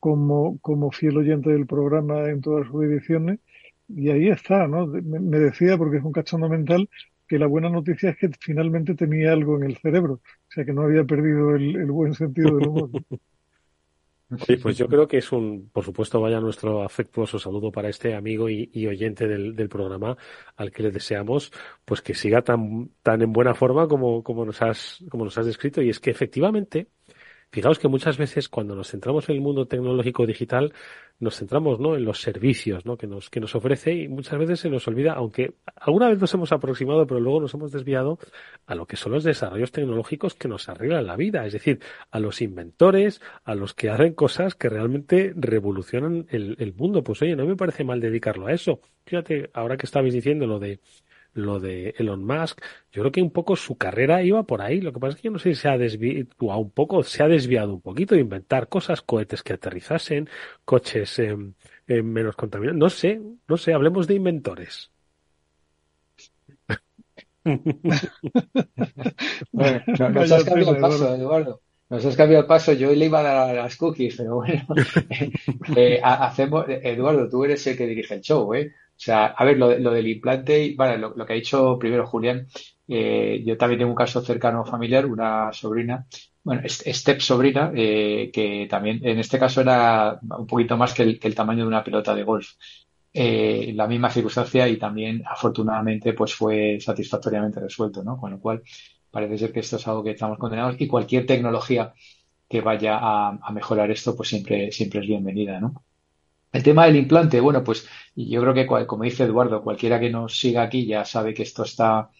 como, como fiel oyente del programa en todas sus ediciones. Y ahí está, ¿no? Me, decía, porque es un cachondo mental, que la buena noticia es que finalmente tenía algo en el cerebro. O sea, que no había perdido el, el buen sentido del humor. Sí, pues yo creo que es un, por supuesto, vaya nuestro afectuoso saludo para este amigo y, oyente del, del, programa al que le deseamos, pues que siga tan, tan en buena forma como, como nos has, como nos has descrito. Y es que efectivamente, Fijaos que muchas veces cuando nos centramos en el mundo tecnológico digital, nos centramos ¿no? en los servicios ¿no? que, nos, que nos ofrece y muchas veces se nos olvida, aunque alguna vez nos hemos aproximado, pero luego nos hemos desviado a lo que son los desarrollos tecnológicos que nos arreglan la vida, es decir, a los inventores, a los que hacen cosas que realmente revolucionan el, el mundo. Pues oye, no me parece mal dedicarlo a eso. Fíjate, ahora que estabais diciendo lo de lo de Elon Musk, yo creo que un poco su carrera iba por ahí. Lo que pasa es que yo no sé si se ha desviado un poco, se ha desviado un poquito de inventar cosas, cohetes que aterrizasen, coches menos contaminados. No sé, no sé, hablemos de inventores. bueno, nos has cambiado el paso, Eduardo. nos has cambiado el paso, yo le iba a dar las cookies, pero bueno, eh, hacemos, Eduardo, tú eres el que dirige el show, ¿eh? Sea, a ver, lo, del implante, vale, lo, que ha dicho primero Julián, eh, yo también tengo un caso cercano familiar, una sobrina, bueno, step sobrina, eh, que también en este caso era un poquito más que el, tamaño de una pelota de golf. Eh, la misma circunstancia y también afortunadamente pues fue satisfactoriamente resuelto, ¿no? Con lo cual parece ser que esto es algo que estamos condenados y cualquier tecnología que vaya a, mejorar esto pues siempre, siempre es bienvenida, ¿no? El tema del implante, bueno, pues yo creo que como dice Eduardo, cualquiera que nos siga aquí ya sabe que esto está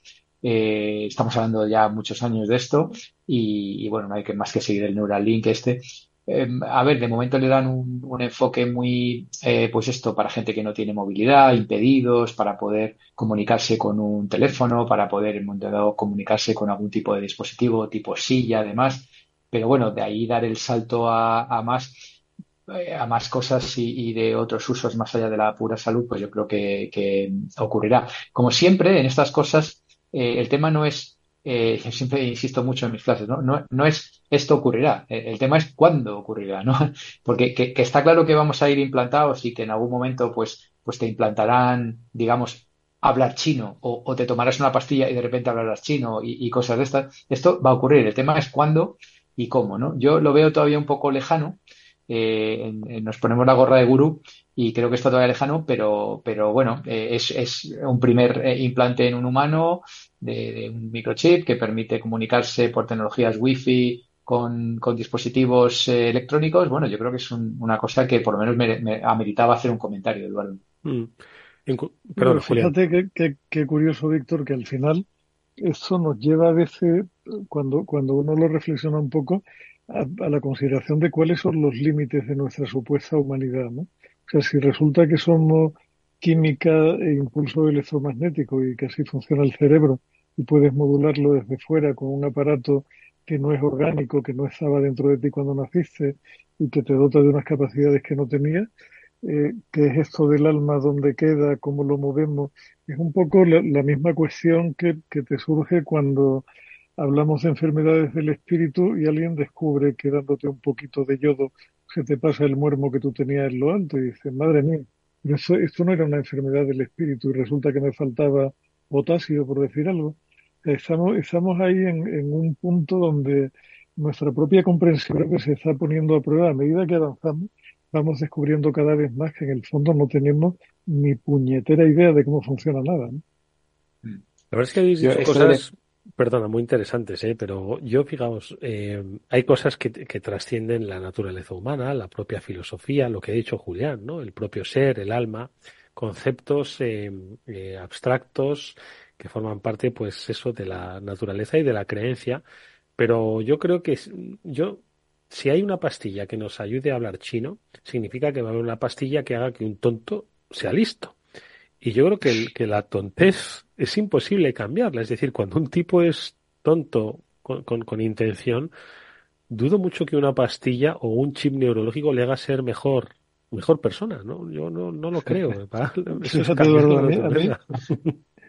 eh, estamos hablando ya muchos años de esto y, bueno, no hay que más que seguir el Neuralink este. Em, a ver, de momento le dan un, enfoque muy, eh, pues esto, para gente que no tiene movilidad, impedidos, para poder comunicarse con un teléfono, para poder en momento comunicarse con algún tipo de dispositivo, tipo silla, además. Pero bueno, de ahí dar el salto a, más a más cosas y, de otros usos más allá de la pura salud, pues yo creo que, ocurrirá. Como siempre, en estas cosas, eh, el tema no es, eh, siempre insisto mucho en mis clases, ¿no? No, es esto ocurrirá, eh, el tema es cuándo ocurrirá, ¿no? Porque que, está claro que vamos a ir implantados y que en algún momento pues, pues te implantarán, digamos, hablar chino o, te tomarás una pastilla y de repente hablarás chino y, cosas de estas. Esto va a ocurrir, el tema es cuándo y cómo, ¿no? Yo lo veo todavía un poco lejano, nos ponemos la gorra de gurú y creo que está todavía lejano, pero, pero bueno, eh, es, es, un primer eh, implante en un humano de, un microchip que permite comunicarse por tecnologías Wi-Fi con, con dispositivos eh, electrónicos. Bueno, yo creo que es una cosa que por lo menos me, me ameritaba hacer un comentario, Eduardo. Mm. Pero fíjate qué curioso, Víctor, que al final eso nos lleva a veces, cuando, cuando uno lo reflexiona un poco, a, a la consideración de cuáles son los límites de nuestra supuesta humanidad, ¿no? O sea, si resulta que somos química e impulso electromagnético y que así funciona el cerebro y puedes modularlo desde fuera con un aparato que no es orgánico, que no estaba dentro de ti cuando naciste y que te dota de unas capacidades que no tenías, eh, ¿qué es esto del alma, dónde queda, cómo lo movemos? Es un poco la, misma cuestión que, que, te surge cuando hablamos de enfermedades del espíritu y alguien descubre que dándote un poquito de yodo se te pasa el muermo que tú tenías en lo alto y dices, madre mía, pero eso, esto no era una enfermedad del espíritu y resulta que me faltaba potasio, por decir algo. Estamos, estamos ahí en, en un punto donde nuestra propia comprensión que se está poniendo a prueba a medida que avanzamos, vamos descubriendo cada vez más que en el fondo no tenemos ni puñetera idea de cómo funciona nada. ¿no? La verdad es que habéis dicho cosas Perdona, muy interesantes, ¿eh? pero yo, fijaos, eh, hay cosas que, que, trascienden la naturaleza humana, la propia filosofía, lo que ha dicho Julián, ¿no? El propio ser, el alma, conceptos eh, eh, abstractos que forman parte, pues, eso de la naturaleza y de la creencia. Pero yo creo que yo, si hay una pastilla que nos ayude a hablar chino, significa que va a haber una pastilla que haga que un tonto sea listo. Y yo creo que, que la tontez es imposible cambiarla. Es decir, cuando un tipo es tonto con, con, intención, dudo mucho que una pastilla o un chip neurológico le haga ser mejor mejor persona, ¿no? Yo no, no lo creo.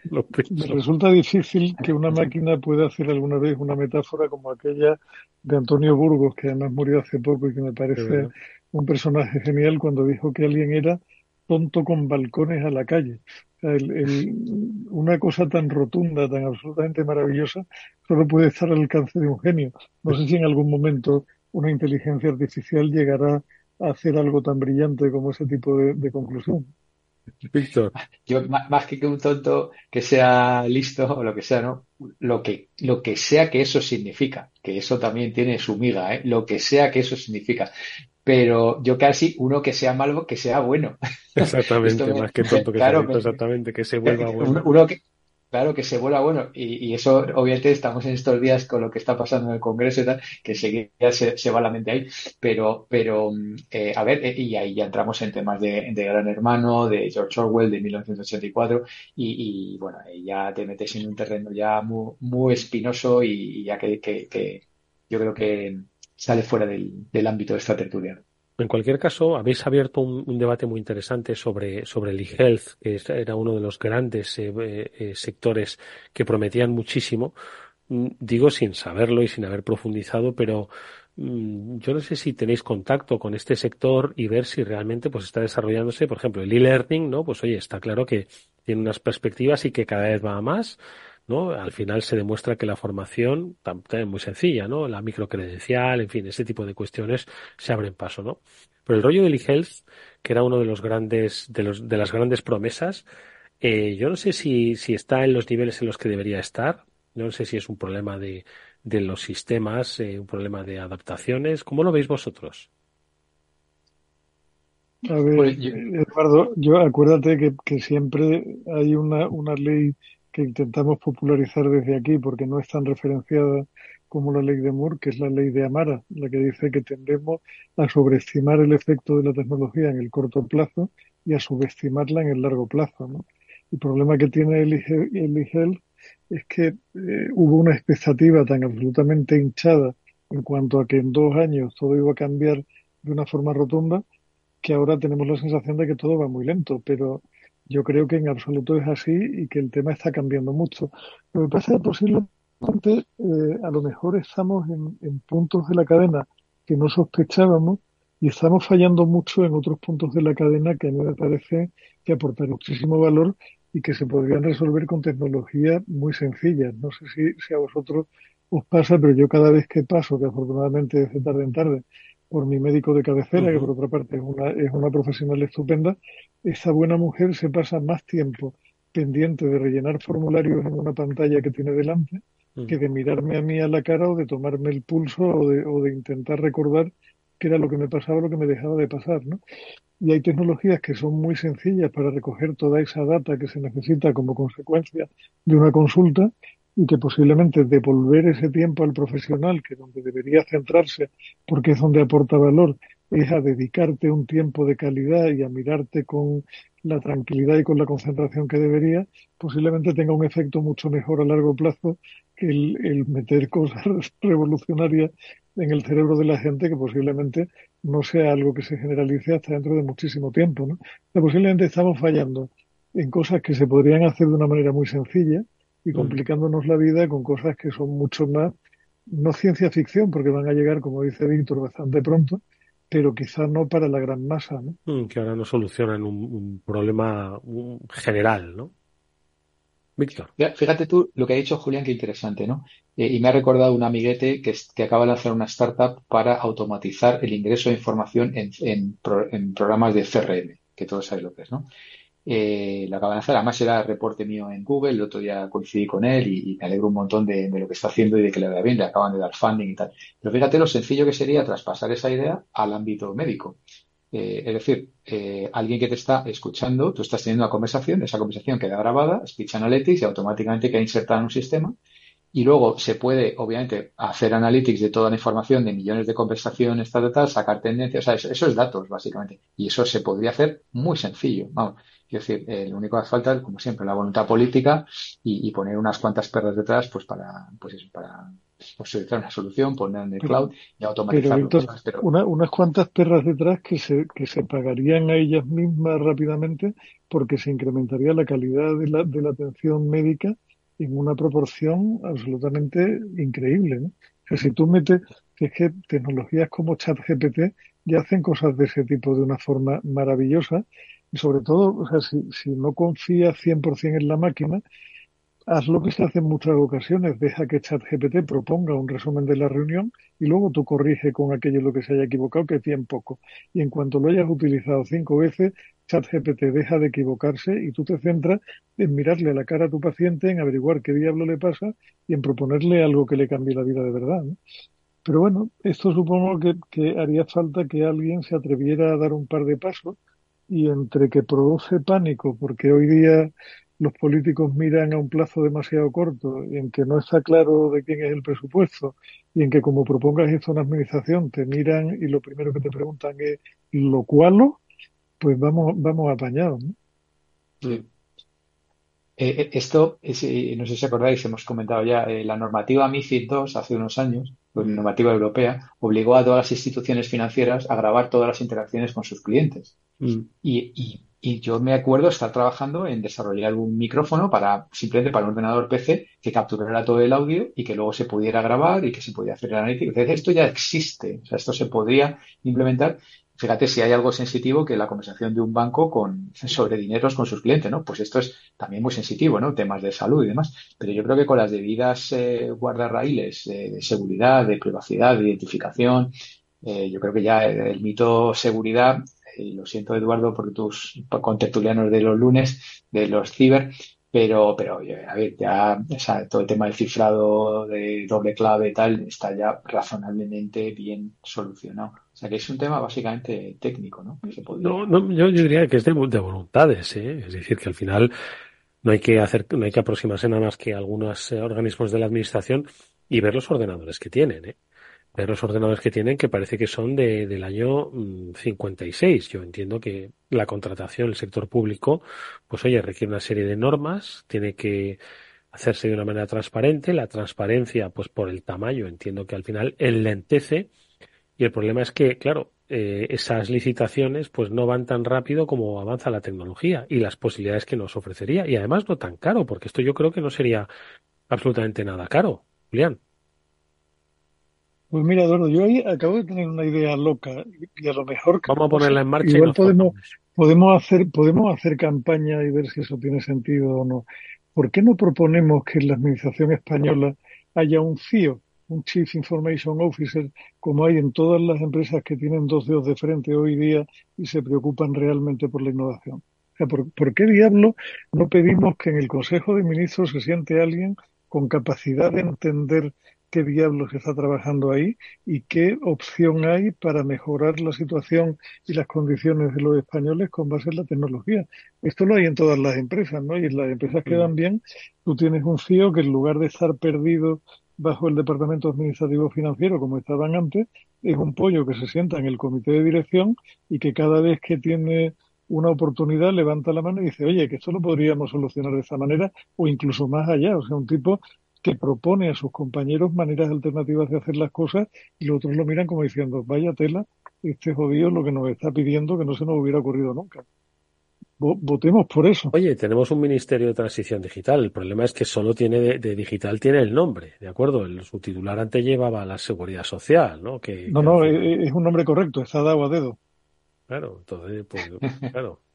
Me resulta difícil que una máquina pueda hacer alguna vez una metáfora como aquella de Antonio Burgos, que además murió hace poco y que me parece un personaje genial cuando dijo que alguien era tonto con balcones a la calle. una cosa tan rotunda, tan absolutamente maravillosa, solo puede estar al alcance de un genio. No sé si en algún momento una inteligencia artificial llegará a hacer algo tan brillante como ese tipo de, conclusión. Víctor. Yo, más que que un tonto que sea listo o lo que sea, ¿no? Lo que, lo que sea que eso significa, que eso también tiene su miga, ¿eh? Lo que sea que eso significa pero yo casi uno que sea malo, que sea bueno. Exactamente, más que tonto que claro, sea exactamente, que se vuelva bueno. Uno que, claro, que se vuelva bueno. Y, eso, obviamente, estamos en estos días con lo que está pasando en el Congreso y tal, que enseguida se, va la mente ahí. Pero, pero eh, a ver, eh, y ahí ya entramos en temas de, de, Gran Hermano, de George Orwell, de 1984, y, y bueno, ya te metes en un terreno ya muy, muy espinoso y, ya que, que, yo creo que sale fuera del, del ámbito extraterritorial. En cualquier caso, habéis abierto un, debate muy interesante sobre, sobre el e-health, que era uno de los grandes eh, eh, sectores que prometían muchísimo. Mm, digo sin saberlo y sin haber profundizado, pero mm, yo no sé si tenéis contacto con este sector y ver si realmente pues está desarrollándose, por ejemplo, el e-learning, ¿no? Pues oye, está claro que tiene unas perspectivas y que cada vez va a más, ¿no? Al final se demuestra que la formación también es muy sencilla, ¿no? La microcredencial, en fin, ese tipo de cuestiones se abren paso, ¿no? Pero el rollo del e-health, que era uno de los grandes, de los, de las grandes promesas, eh, yo no sé si, si está en los niveles en los que debería estar. No sé si es un problema de, de los sistemas, eh, un problema de adaptaciones. ¿Cómo lo veis vosotros? A ver, pues Eduardo, yo acuérdate que, que siempre hay una, una ley que intentamos popularizar desde aquí porque no es tan referenciada como la ley de Moore, que es la ley de Amara, la que dice que tendemos a sobreestimar el efecto de la tecnología en el corto plazo y a subestimarla en el largo plazo. ¿no? El problema que tiene el, IGEL es que eh, hubo una expectativa tan absolutamente hinchada en cuanto a que en dos años todo iba a cambiar de una forma rotunda, que ahora tenemos la sensación de que todo va muy lento, pero yo creo que en absoluto es así y que el tema está cambiando mucho. Lo que pasa es que posiblemente eh, a lo mejor estamos en, puntos de la cadena que no sospechábamos y estamos fallando mucho en otros puntos de la cadena que a mí me parece que aportan muchísimo valor y que se podrían resolver con tecnologías muy sencillas. No sé si, si a vosotros os pasa, pero yo cada vez que paso, que afortunadamente es de tarde en tarde, por mi médico de cabecera, que por otra parte es una, es una profesional estupenda, esa buena mujer se pasa más tiempo pendiente de rellenar formularios en una pantalla que tiene delante que de mirarme a mí a la cara o de tomarme el pulso o de, o de intentar recordar qué era lo que me pasaba o lo que me dejaba de pasar, ¿no? y hay tecnologías que son muy sencillas para recoger toda esa data que se necesita como consecuencia de una consulta y que posiblemente devolver ese tiempo al profesional, que donde debería centrarse porque es donde aporta valor, es a dedicarte un tiempo de calidad y a mirarte con la tranquilidad y con la concentración que debería, posiblemente tenga un efecto mucho mejor a largo plazo que el, el meter cosas revolucionarias en el cerebro de la gente que posiblemente no sea algo que se generalice hasta dentro de muchísimo tiempo. ¿no? posiblemente estamos fallando en cosas que se podrían hacer de una manera muy sencilla y complicándonos la vida con cosas que son mucho más, no ciencia ficción, porque van a llegar, como dice Víctor, bastante pronto, pero quizás no para la gran masa. ¿no? Mm, que ahora no solucionan un, un problema general, ¿no? Víctor. Fíjate tú lo que ha dicho Julián, qué interesante, ¿no? Eh, y me ha recordado un amiguete que, que, acaba de lanzar una startup para automatizar el ingreso de información en, en, en programas de CRM, que todos sabéis lo que es, ¿no? Eh, lo acaba de lanzar, además era reporte mío en Google, el otro día coincidí con él y, me alegro un montón de, lo que está haciendo y de que le vaya bien, le acaban de dar funding y tal. Pero fíjate lo sencillo que sería traspasar esa idea al ámbito médico. Eh, es decir, eh, alguien que te está escuchando, tú estás teniendo una conversación, esa conversación queda grabada, Speech Analytics, y automáticamente queda insertada en un sistema. Y luego se puede, obviamente, hacer analytics de toda la información, de millones de conversaciones, tal, tal, sacar tendencias, o sea, eso, es datos, básicamente. Y eso se podría hacer muy sencillo. Vamos, quiero decir, eh, lo único que hace falta, como siempre, la voluntad política y, y poner unas cuantas perras detrás, pues para, pues eso, para posibilitar una solución, poner en el cloud y automatizarlo. Pero, unas cuantas perras detrás que se, que se pagarían a ellas mismas rápidamente porque se incrementaría la calidad de la, de la atención médica en una proporción absolutamente increíble. ¿no? O sea, si tú metes, es que tecnologías como ChatGPT ya hacen cosas de ese tipo de una forma maravillosa y sobre todo, o sea, si, si no confías 100% en la máquina, haz lo que se hace en muchas ocasiones, deja que ChatGPT proponga un resumen de la reunión y luego tú corrige con aquello lo que se haya equivocado, que tiene poco. Y en cuanto lo hayas utilizado cinco veces, ChatGPT deja de equivocarse y tú te centras en mirarle la cara a tu paciente, en averiguar qué diablo le pasa y en proponerle algo que le cambie la vida de verdad. Pero bueno, esto supongo que, que haría falta que alguien se atreviera a dar un par de pasos y entre que produce pánico, porque hoy día los políticos miran a un plazo demasiado corto, y en que no está claro de quién es el presupuesto, y en que como propongas esto a una administración, te miran y lo primero que te preguntan es ¿lo cual? Pues vamos, vamos apañados. ¿no? Sí. Eh, eh esto, es, eh, no sé si acordáis, hemos comentado ya, eh, la normativa MIFID II hace unos años, la normativa europea, obligó a todas las instituciones financieras a grabar todas las interacciones con sus clientes. Mm. Y, yo me acuerdo estar trabajando en desarrollar un micrófono para simplemente para un ordenador PC que capturara todo el audio y que luego se pudiera grabar y que se pudiera hacer la analítica. Entonces, esto ya existe, o sea, esto se podría implementar. Fíjate si hay algo sensitivo que la conversación de un banco con, sobre dineros con sus clientes, ¿no? Pues esto es también muy sensitivo, ¿no? Temas de salud y demás. Pero yo creo que con las debidas eh, guardarraíles de seguridad, de privacidad, de identificación, eh, yo creo que ya el mito seguridad lo siento Eduardo por tus contertulianos de los lunes, de los ciber, pero, pero a ver, ya todo el tema del cifrado de doble clave tal está ya razonablemente bien solucionado. O sea que es un tema básicamente técnico, ¿no? no, no yo, diría que es de, voluntades, ¿eh? es decir, que al final no hay que hacer, no hay que aproximarse nada más que a algunos eh, organismos de la administración y ver los ordenadores que tienen, ¿eh? Ver los ordenadores que tienen que parece que son de, del año 56. Mm, Yo entiendo que la contratación, el sector público, pues oye, requiere una serie de normas, tiene que hacerse de una manera transparente. La transparencia, pues por el tamaño, entiendo que al final enlentece. Y el problema es que, claro, eh, esas licitaciones pues no van tan rápido como avanza la tecnología y las posibilidades que nos ofrecería. Y además no tan caro, porque esto yo creo que no sería absolutamente nada caro. Julián. Pues mira, Eduardo, yo ahí acabo de tener una idea loca y a lo mejor... Vamos a ponerla en marcha. Igual podemos, podemos, hacer, podemos hacer campaña y ver si eso tiene sentido o no. ¿Por qué no proponemos que en la Administración española haya un CIO, un Chief Information Officer, como hay en todas las empresas que tienen dos dedos de frente hoy día y se preocupan realmente por la innovación? O sea, ¿por, ¿por qué diablo no pedimos que en el Consejo de Ministros se siente alguien con capacidad de entender qué diablos está trabajando ahí y qué opción hay para mejorar la situación y las condiciones de los españoles con base en la tecnología. Esto lo hay en todas las empresas, ¿no? Y las empresas quedan mm. bien. Tú tienes un CIO que en lugar de estar perdido bajo el Departamento Administrativo Financiero, como estaban antes, es un pollo que se sienta en el comité de dirección y que cada vez que tiene una oportunidad levanta la mano y dice, oye, que esto lo podríamos solucionar de esta manera o incluso más allá. O sea, un tipo que propone a sus compañeros maneras alternativas de hacer las cosas y los otros lo miran como diciendo, vaya tela, este jodido lo que nos está pidiendo que no se nos hubiera ocurrido nunca. Votemos por eso. Oye, tenemos un Ministerio de Transición Digital. El problema es que solo tiene de, digital tiene el nombre, ¿de acuerdo? El, su titular antes llevaba la seguridad social, ¿no? Que, no, no, es, un nombre correcto, está dado a dedo. Claro, entonces, pues, claro.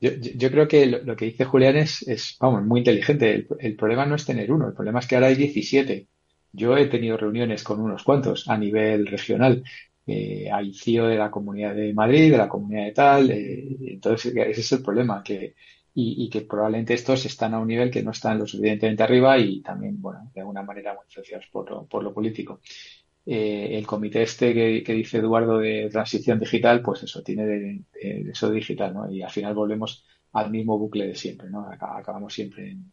Yo, yo, creo que lo, que dice Julián es, es vamos, muy inteligente. El, problema no es tener uno, el problema es que ahora hay 17. Yo he tenido reuniones con unos cuantos a nivel regional. Eh, hay CEO de la Comunidad de Madrid, de la Comunidad de tal. Eh, entonces, ese es el problema, y, y, que probablemente estos están a un nivel que no están lo suficientemente arriba y también, bueno, de alguna manera muy influenciados por por lo político. Eh, el comité este que, dice Eduardo de transición digital, pues eso, tiene de, eso digital, ¿no? Y al final volvemos al mismo bucle de siempre, ¿no? Acabamos siempre en,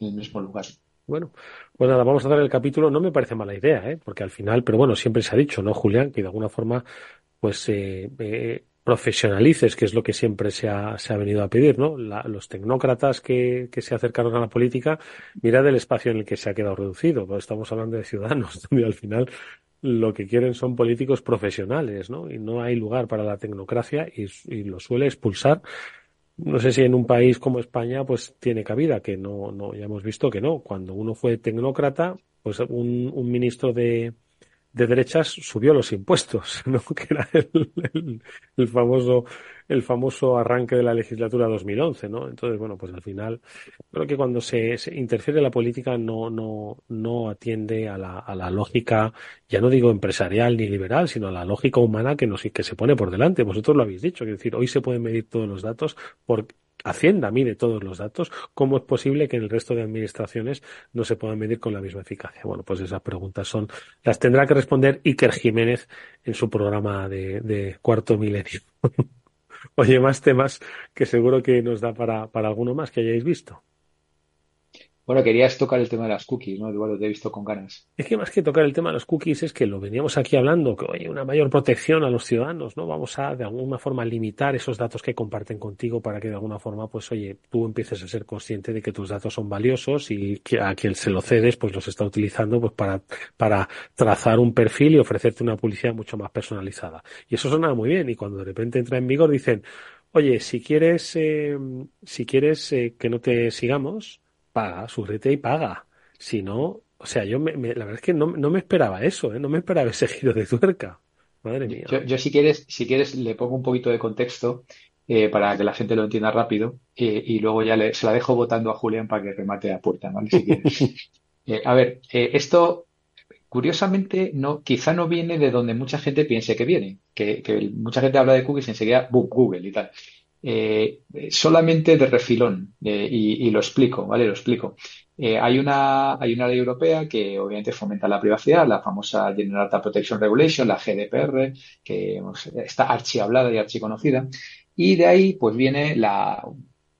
el mismo lugar. Bueno, pues nada, vamos a dar el capítulo. No me parece mala idea, ¿eh? Porque al final, pero bueno, siempre se ha dicho, ¿no, Julián? Que de alguna forma, pues, eh, eh profesionalices, que es lo que siempre se ha, se ha venido a pedir, ¿no? los tecnócratas que, que, se acercaron a la política, mira del espacio en el que se ha quedado reducido, estamos hablando de ciudadanos, donde al final lo que quieren son políticos profesionales, ¿no? Y no hay lugar para la tecnocracia y, y, lo suele expulsar. No sé si en un país como España, pues tiene cabida, que no, no, ya hemos visto que no. Cuando uno fue tecnócrata, pues un, un ministro de, de derechas subió los impuestos, ¿no? que era el, famoso el famoso arranque de la legislatura 2011, ¿no? Entonces, bueno, pues al final creo que cuando se, interfiere la política no no no atiende a la, a la lógica, ya no digo empresarial ni liberal, sino a la lógica humana que nos que se pone por delante. Vosotros lo habéis dicho, es decir, hoy se pueden medir todos los datos por Hacienda mide todos los datos, ¿cómo es posible que en el resto de administraciones no se puedan medir con la misma eficacia? Bueno, pues esas preguntas son, las tendrá que responder Iker Jiménez en su programa de, de cuarto milenio. Oye, más temas que seguro que nos da para, para alguno más que hayáis visto. Bueno, querías tocar el tema de las cookies, ¿no? Eduardo, te he visto con ganas. Es que más que tocar el tema de las cookies es que lo veníamos aquí hablando, que oye, una mayor protección a los ciudadanos, ¿no? Vamos a de alguna forma limitar esos datos que comparten contigo para que de alguna forma, pues oye, tú empieces a ser consciente de que tus datos son valiosos y que a quien se lo cedes, pues los está utilizando pues para, para trazar un perfil y ofrecerte una publicidad mucho más personalizada. Y eso suena muy bien y cuando de repente entra en vigor dicen, oye, si quieres, eh, si quieres eh, que no te sigamos, paga, suscríbete y paga. Si no, o sea, yo me, la verdad es que no, no me esperaba eso, ¿eh? no me esperaba ese giro de tuerca. Madre mía. Yo, si quieres, si quieres, le pongo un poquito de contexto eh, para que la gente lo entienda rápido eh, y luego ya le, se la dejo votando a Julián para que remate a puerta, ¿vale? Si quieres. Eh, a ver, esto curiosamente no, quizá no viene de donde mucha gente piense que viene, que, que mucha gente habla de cookies y enseguida Google y tal. Solamente de refilón y, y, lo explico, ¿vale? Lo explico. Eh, hay, una, hay una ley europea que obviamente fomenta la privacidad, la famosa General Data Protection Regulation, la GDPR, que está archihablada y archiconocida. Y de ahí pues viene la,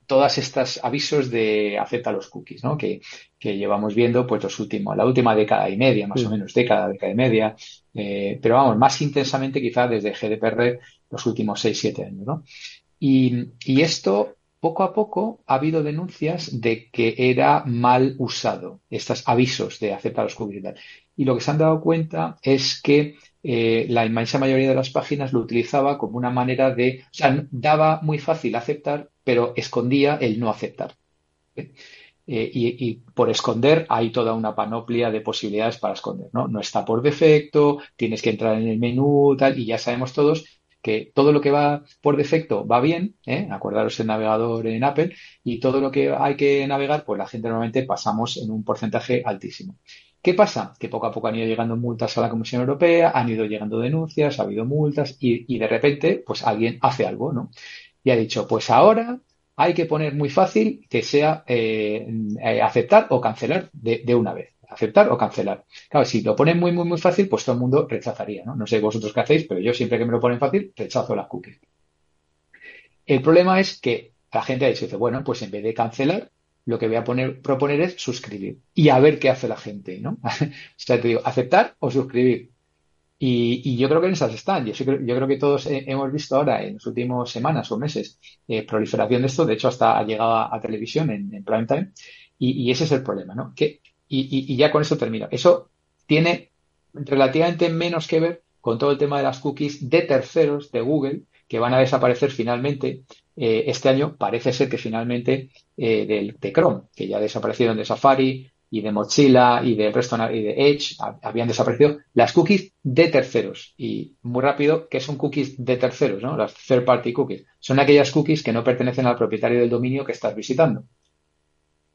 todas estas avisos de acepta los cookies, ¿no? Que, que llevamos viendo pues los últimos, la última década y media, más o menos, década, década y media, eh, pero vamos, más intensamente quizá desde GDPR los últimos 6-7 años, ¿no? Y, esto poco a poco ha habido denuncias de que era mal usado estos avisos de aceptar los cookies y tal. Y lo que se han dado cuenta es que eh, la inmensa mayoría de las páginas lo utilizaba como una manera de, o sea, daba muy fácil aceptar, pero escondía el no aceptar. ¿eh? Eh, y, y, por esconder hay toda una panoplia de posibilidades para esconder, ¿no? No está por defecto, tienes que entrar en el menú, tal, y ya sabemos todos que todo lo que va por defecto va bien, ¿eh? acordaros el navegador en Apple, y todo lo que hay que navegar, pues la gente normalmente pasamos en un porcentaje altísimo. ¿Qué pasa? Que poco a poco han ido llegando multas a la Comisión Europea, han ido llegando denuncias, ha habido multas y, de repente, pues alguien hace algo, ¿no? Y ha dicho, pues ahora hay que poner muy fácil que sea eh, eh, aceptar o cancelar de una vez aceptar o cancelar. Claro, si lo ponen muy, muy, muy fácil, pues todo el mundo rechazaría, ¿no? No sé vosotros qué hacéis, pero yo siempre que me lo ponen fácil, rechazo las cookies. El problema es que la gente ha dicho, dice, bueno, pues en vez de cancelar, lo que voy a poner, proponer es suscribir y a ver qué hace la gente, ¿no? o sea, te digo, aceptar o suscribir. Y, yo creo que en esas están. Yo, yo creo que todos hemos visto ahora en las últimas semanas o meses eh, proliferación de esto. De hecho, hasta ha llegado a, televisión en, prime time. Y, y, ese es el problema, ¿no? Que y, ya con eso termino. Eso tiene relativamente menos que ver con todo el tema de las cookies de terceros de Google que van a desaparecer finalmente eh, este año. Parece ser que finalmente eh, de Chrome, que ya desaparecieron de Safari y de Mozilla y del resto y de Edge, habían desaparecido las cookies de terceros. Y muy rápido, ¿qué son cookies de terceros? ¿no? Las third party cookies. Son aquellas cookies que no pertenecen al propietario del dominio que estás visitando.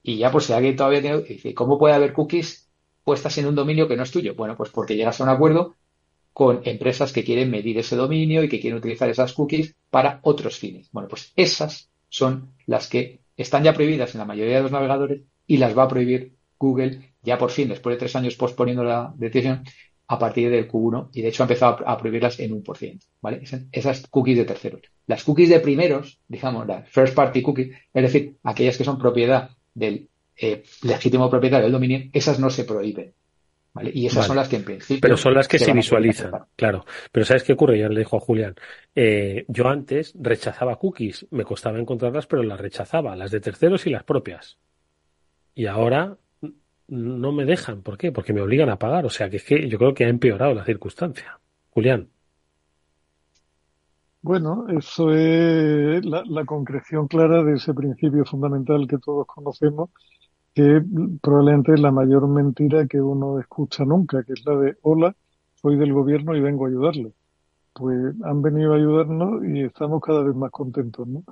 Y ya, pues si alguien todavía tiene, dice, ¿cómo puede haber cookies puestas en un dominio que no es tuyo? Bueno, pues porque llegas a un acuerdo con empresas que quieren medir ese dominio y que quieren utilizar esas cookies para otros fines. Bueno, pues esas son las que están ya prohibidas en la mayoría de los navegadores y las va a prohibir Google ya por fin, después de tres años posponiendo la decisión, a partir del Q1 y de hecho ha empezado a prohibirlas en un por ciento, ¿vale? Esas cookies de terceros. Las cookies de primeros, digamos, las first party cookies, es decir, aquellas que son propiedad del eh, legítimo propietario del dominio, esas no se prohíben. ¿vale? Y esas son las que en principio. Pero son las que se, visualizan, claro. Pero ¿sabes qué ocurre? Ya le dijo a Julián. Eh, yo antes rechazaba cookies, me costaba encontrarlas, pero las rechazaba, las de terceros y las propias. Y ahora no me dejan. ¿Por qué? Porque me obligan a pagar. O sea que es que yo creo que ha empeorado la circunstancia. Julián. Bueno, eso es la, concreción clara de ese principio fundamental que todos conocemos, que probablemente es la mayor mentira que uno escucha nunca, que es la de hola, soy del gobierno y vengo a ayudarle. Pues han venido a ayudarnos y estamos cada vez más contentos, ¿no?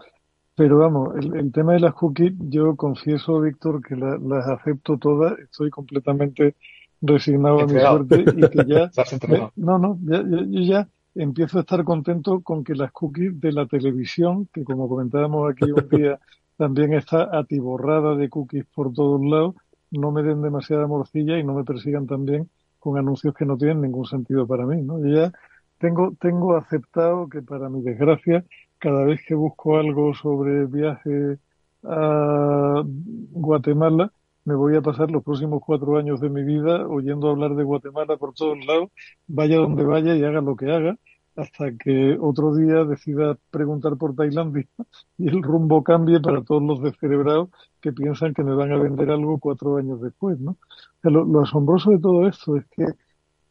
Pero vamos, el, tema de las cookies, yo confieso, Víctor, que las acepto todas, estoy completamente resignado a mi suerte y que ya... no, no, ya, yo ya empiezo a estar contento con que las cookies de la televisión, que como comentábamos aquí un día, también está atiborrada de cookies por todos lados, no me den demasiada morcilla y no me persigan también con anuncios que no tienen ningún sentido para mí, ¿no? Yo ya tengo, tengo aceptado que para mi desgracia, cada vez que busco algo sobre viaje a Guatemala, me voy a pasar los próximos cuatro años de mi vida oyendo hablar de Guatemala por todos lados, vaya donde vaya y haga lo que haga, hasta que otro día decida preguntar por Tailandia y el rumbo cambie para todos los descerebrados que piensan que me van a vender algo cuatro años después, ¿no? lo, asombroso de todo esto es que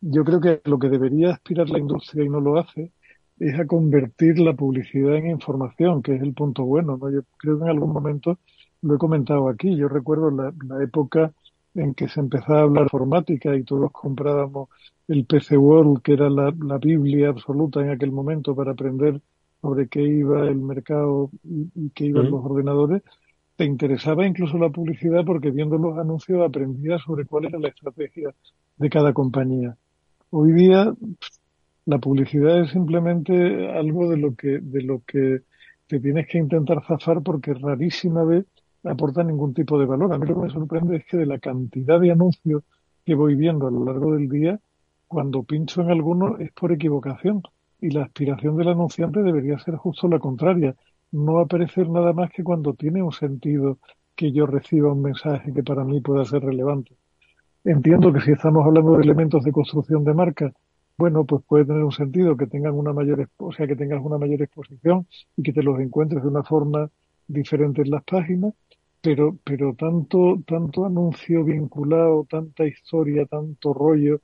yo creo que lo que debería aspirar la industria y no lo hace es a convertir la publicidad en información, que es el punto bueno. ¿no? Yo creo que en algún momento lo he comentado aquí. Yo recuerdo la, época en que se empezaba a hablar informática y todos comprábamos el PC World, que era la, Biblia absoluta en aquel momento para aprender sobre qué iba el mercado y, qué iban los ordenadores. Te interesaba incluso la publicidad porque viendo los anuncios aprendías sobre cuál era la estrategia de cada compañía. Hoy día la publicidad es simplemente algo de lo que, de lo que te tienes que intentar zafar porque rarísima vez aporta ningún tipo de valor. A mí lo que me sorprende es que de la cantidad de anuncios que voy viendo a lo largo del día, cuando pincho en alguno es por equivocación. Y la aspiración del anunciante debería ser justo la contraria. No aparecer nada más que cuando tiene un sentido que yo reciba un mensaje que para mí pueda ser relevante. Entiendo que si estamos hablando de elementos de construcción de marca, bueno, pues puede tener un sentido que tengan una mayor, o sea, que tengas una mayor exposición y que te los encuentres de una forma diferente en las páginas, pero, pero tanto, tanto anuncio vinculado, tanta historia, tanto rollo.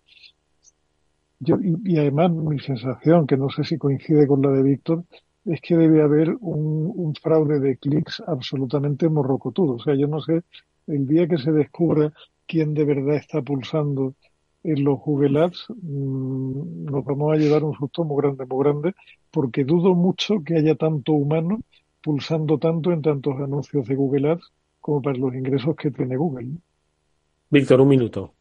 Yo, y, además mi sensación, que no sé si coincide con la de Víctor, es que debe haber un, un fraude de clics absolutamente morrocotudo. O sea, yo no sé, el día que se descubra quién de verdad está pulsando en los Google Ads, mm, nos vamos a llevar un susto muy grande, muy grande, porque dudo mucho que haya tanto humano pulsando tanto en tantos anuncios de Google Ads como para los ingresos que tiene Google. Víctor, un minuto.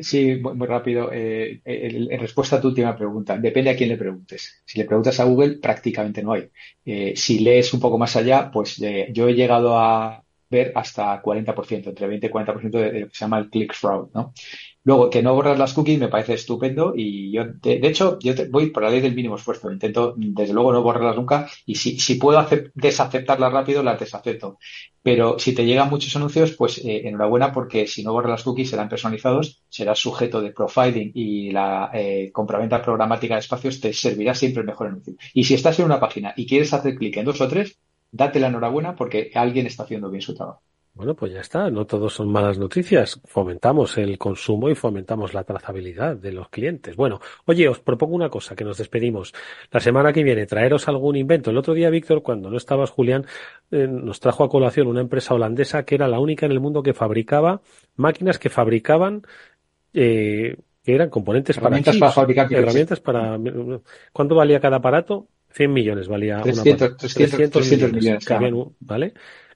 Sí, muy, rápido. Eh, en respuesta a tu última pregunta, depende a quién le preguntes. Si le preguntas a Google, prácticamente no hay. Eh, si lees un poco más allá, pues eh, yo he llegado a ver hasta 40%, entre 20 y 40% de, de, lo que se llama el click fraud, ¿no? Luego, que no borras las cookies me parece estupendo y yo, de, hecho, yo voy por la ley del mínimo esfuerzo. Intento, desde luego, no borrarlas nunca y si, si puedo desaceptarlas rápido, las desacepto. Pero si te llegan muchos anuncios, pues eh, enhorabuena porque si no borras las cookies serán personalizados, serás sujeto de profiling y la eh, compraventa programática de espacios te servirá siempre el mejor anuncio. Y si estás en una página y quieres hacer clic en dos o tres, date la enhorabuena porque alguien está haciendo bien su trabajo. Bueno, pues ya está, no todos son malas noticias. Fomentamos el consumo y fomentamos la trazabilidad de los clientes. Bueno, oye, os propongo una cosa, que nos despedimos. La semana que viene, traeros algún invento. El otro día, Víctor, cuando no estabas, Julián, eh, nos trajo a colación una empresa holandesa que era la única en el mundo que fabricaba máquinas que fabricaban eh, que eran componentes herramientas para, fabricar herramientas para ¿cuánto valía cada aparato? 100 millones valía 300, una 300, 300, millones, ¿vale?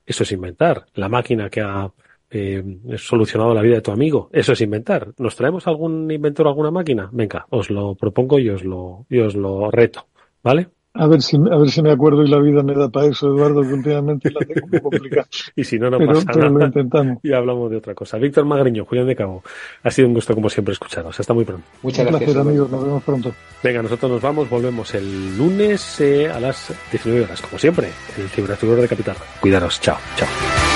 Eso es inventar. La máquina que ha eh, solucionado la vida de tu amigo. Eso es inventar. ¿Nos traemos algún inventor, alguna máquina? Venga, os lo propongo y os lo, y os lo reto. ¿Vale? A ver si, a ver si me acuerdo y la vida me da para eso, Eduardo, que últimamente la tengo muy complicada. y si no, no pasa pero nada. Lo intentamos. Y hablamos de otra cosa. Víctor Magriño, Julián de Cabo, ha sido un gusto como siempre escucharos. Hasta muy pronto. Muchas gracias. Un placer, amigos. Nos vemos pronto. Venga, nosotros nos vamos. Volvemos el lunes eh, a las 19 horas, como siempre, en el Ciberactivador de Capital. Cuidaros. Chao. Chao.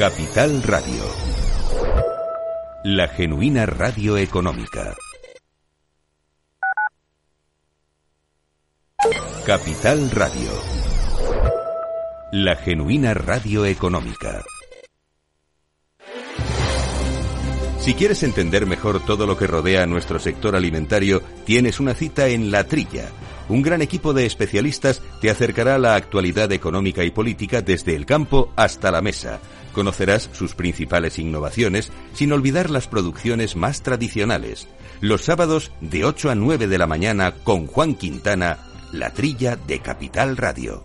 Capital Radio. La genuina radio económica. Capital Radio. La genuina radio económica. Si quieres entender mejor todo lo que rodea a nuestro sector alimentario, tienes una cita en La Trilla. Un gran equipo de especialistas te acercará a la actualidad económica y política desde el campo hasta la mesa Conocerás sus principales innovaciones sin olvidar las producciones más tradicionales. Los sábados de 8 a 9 de la mañana con Juan Quintana, La Trilla de Capital Radio.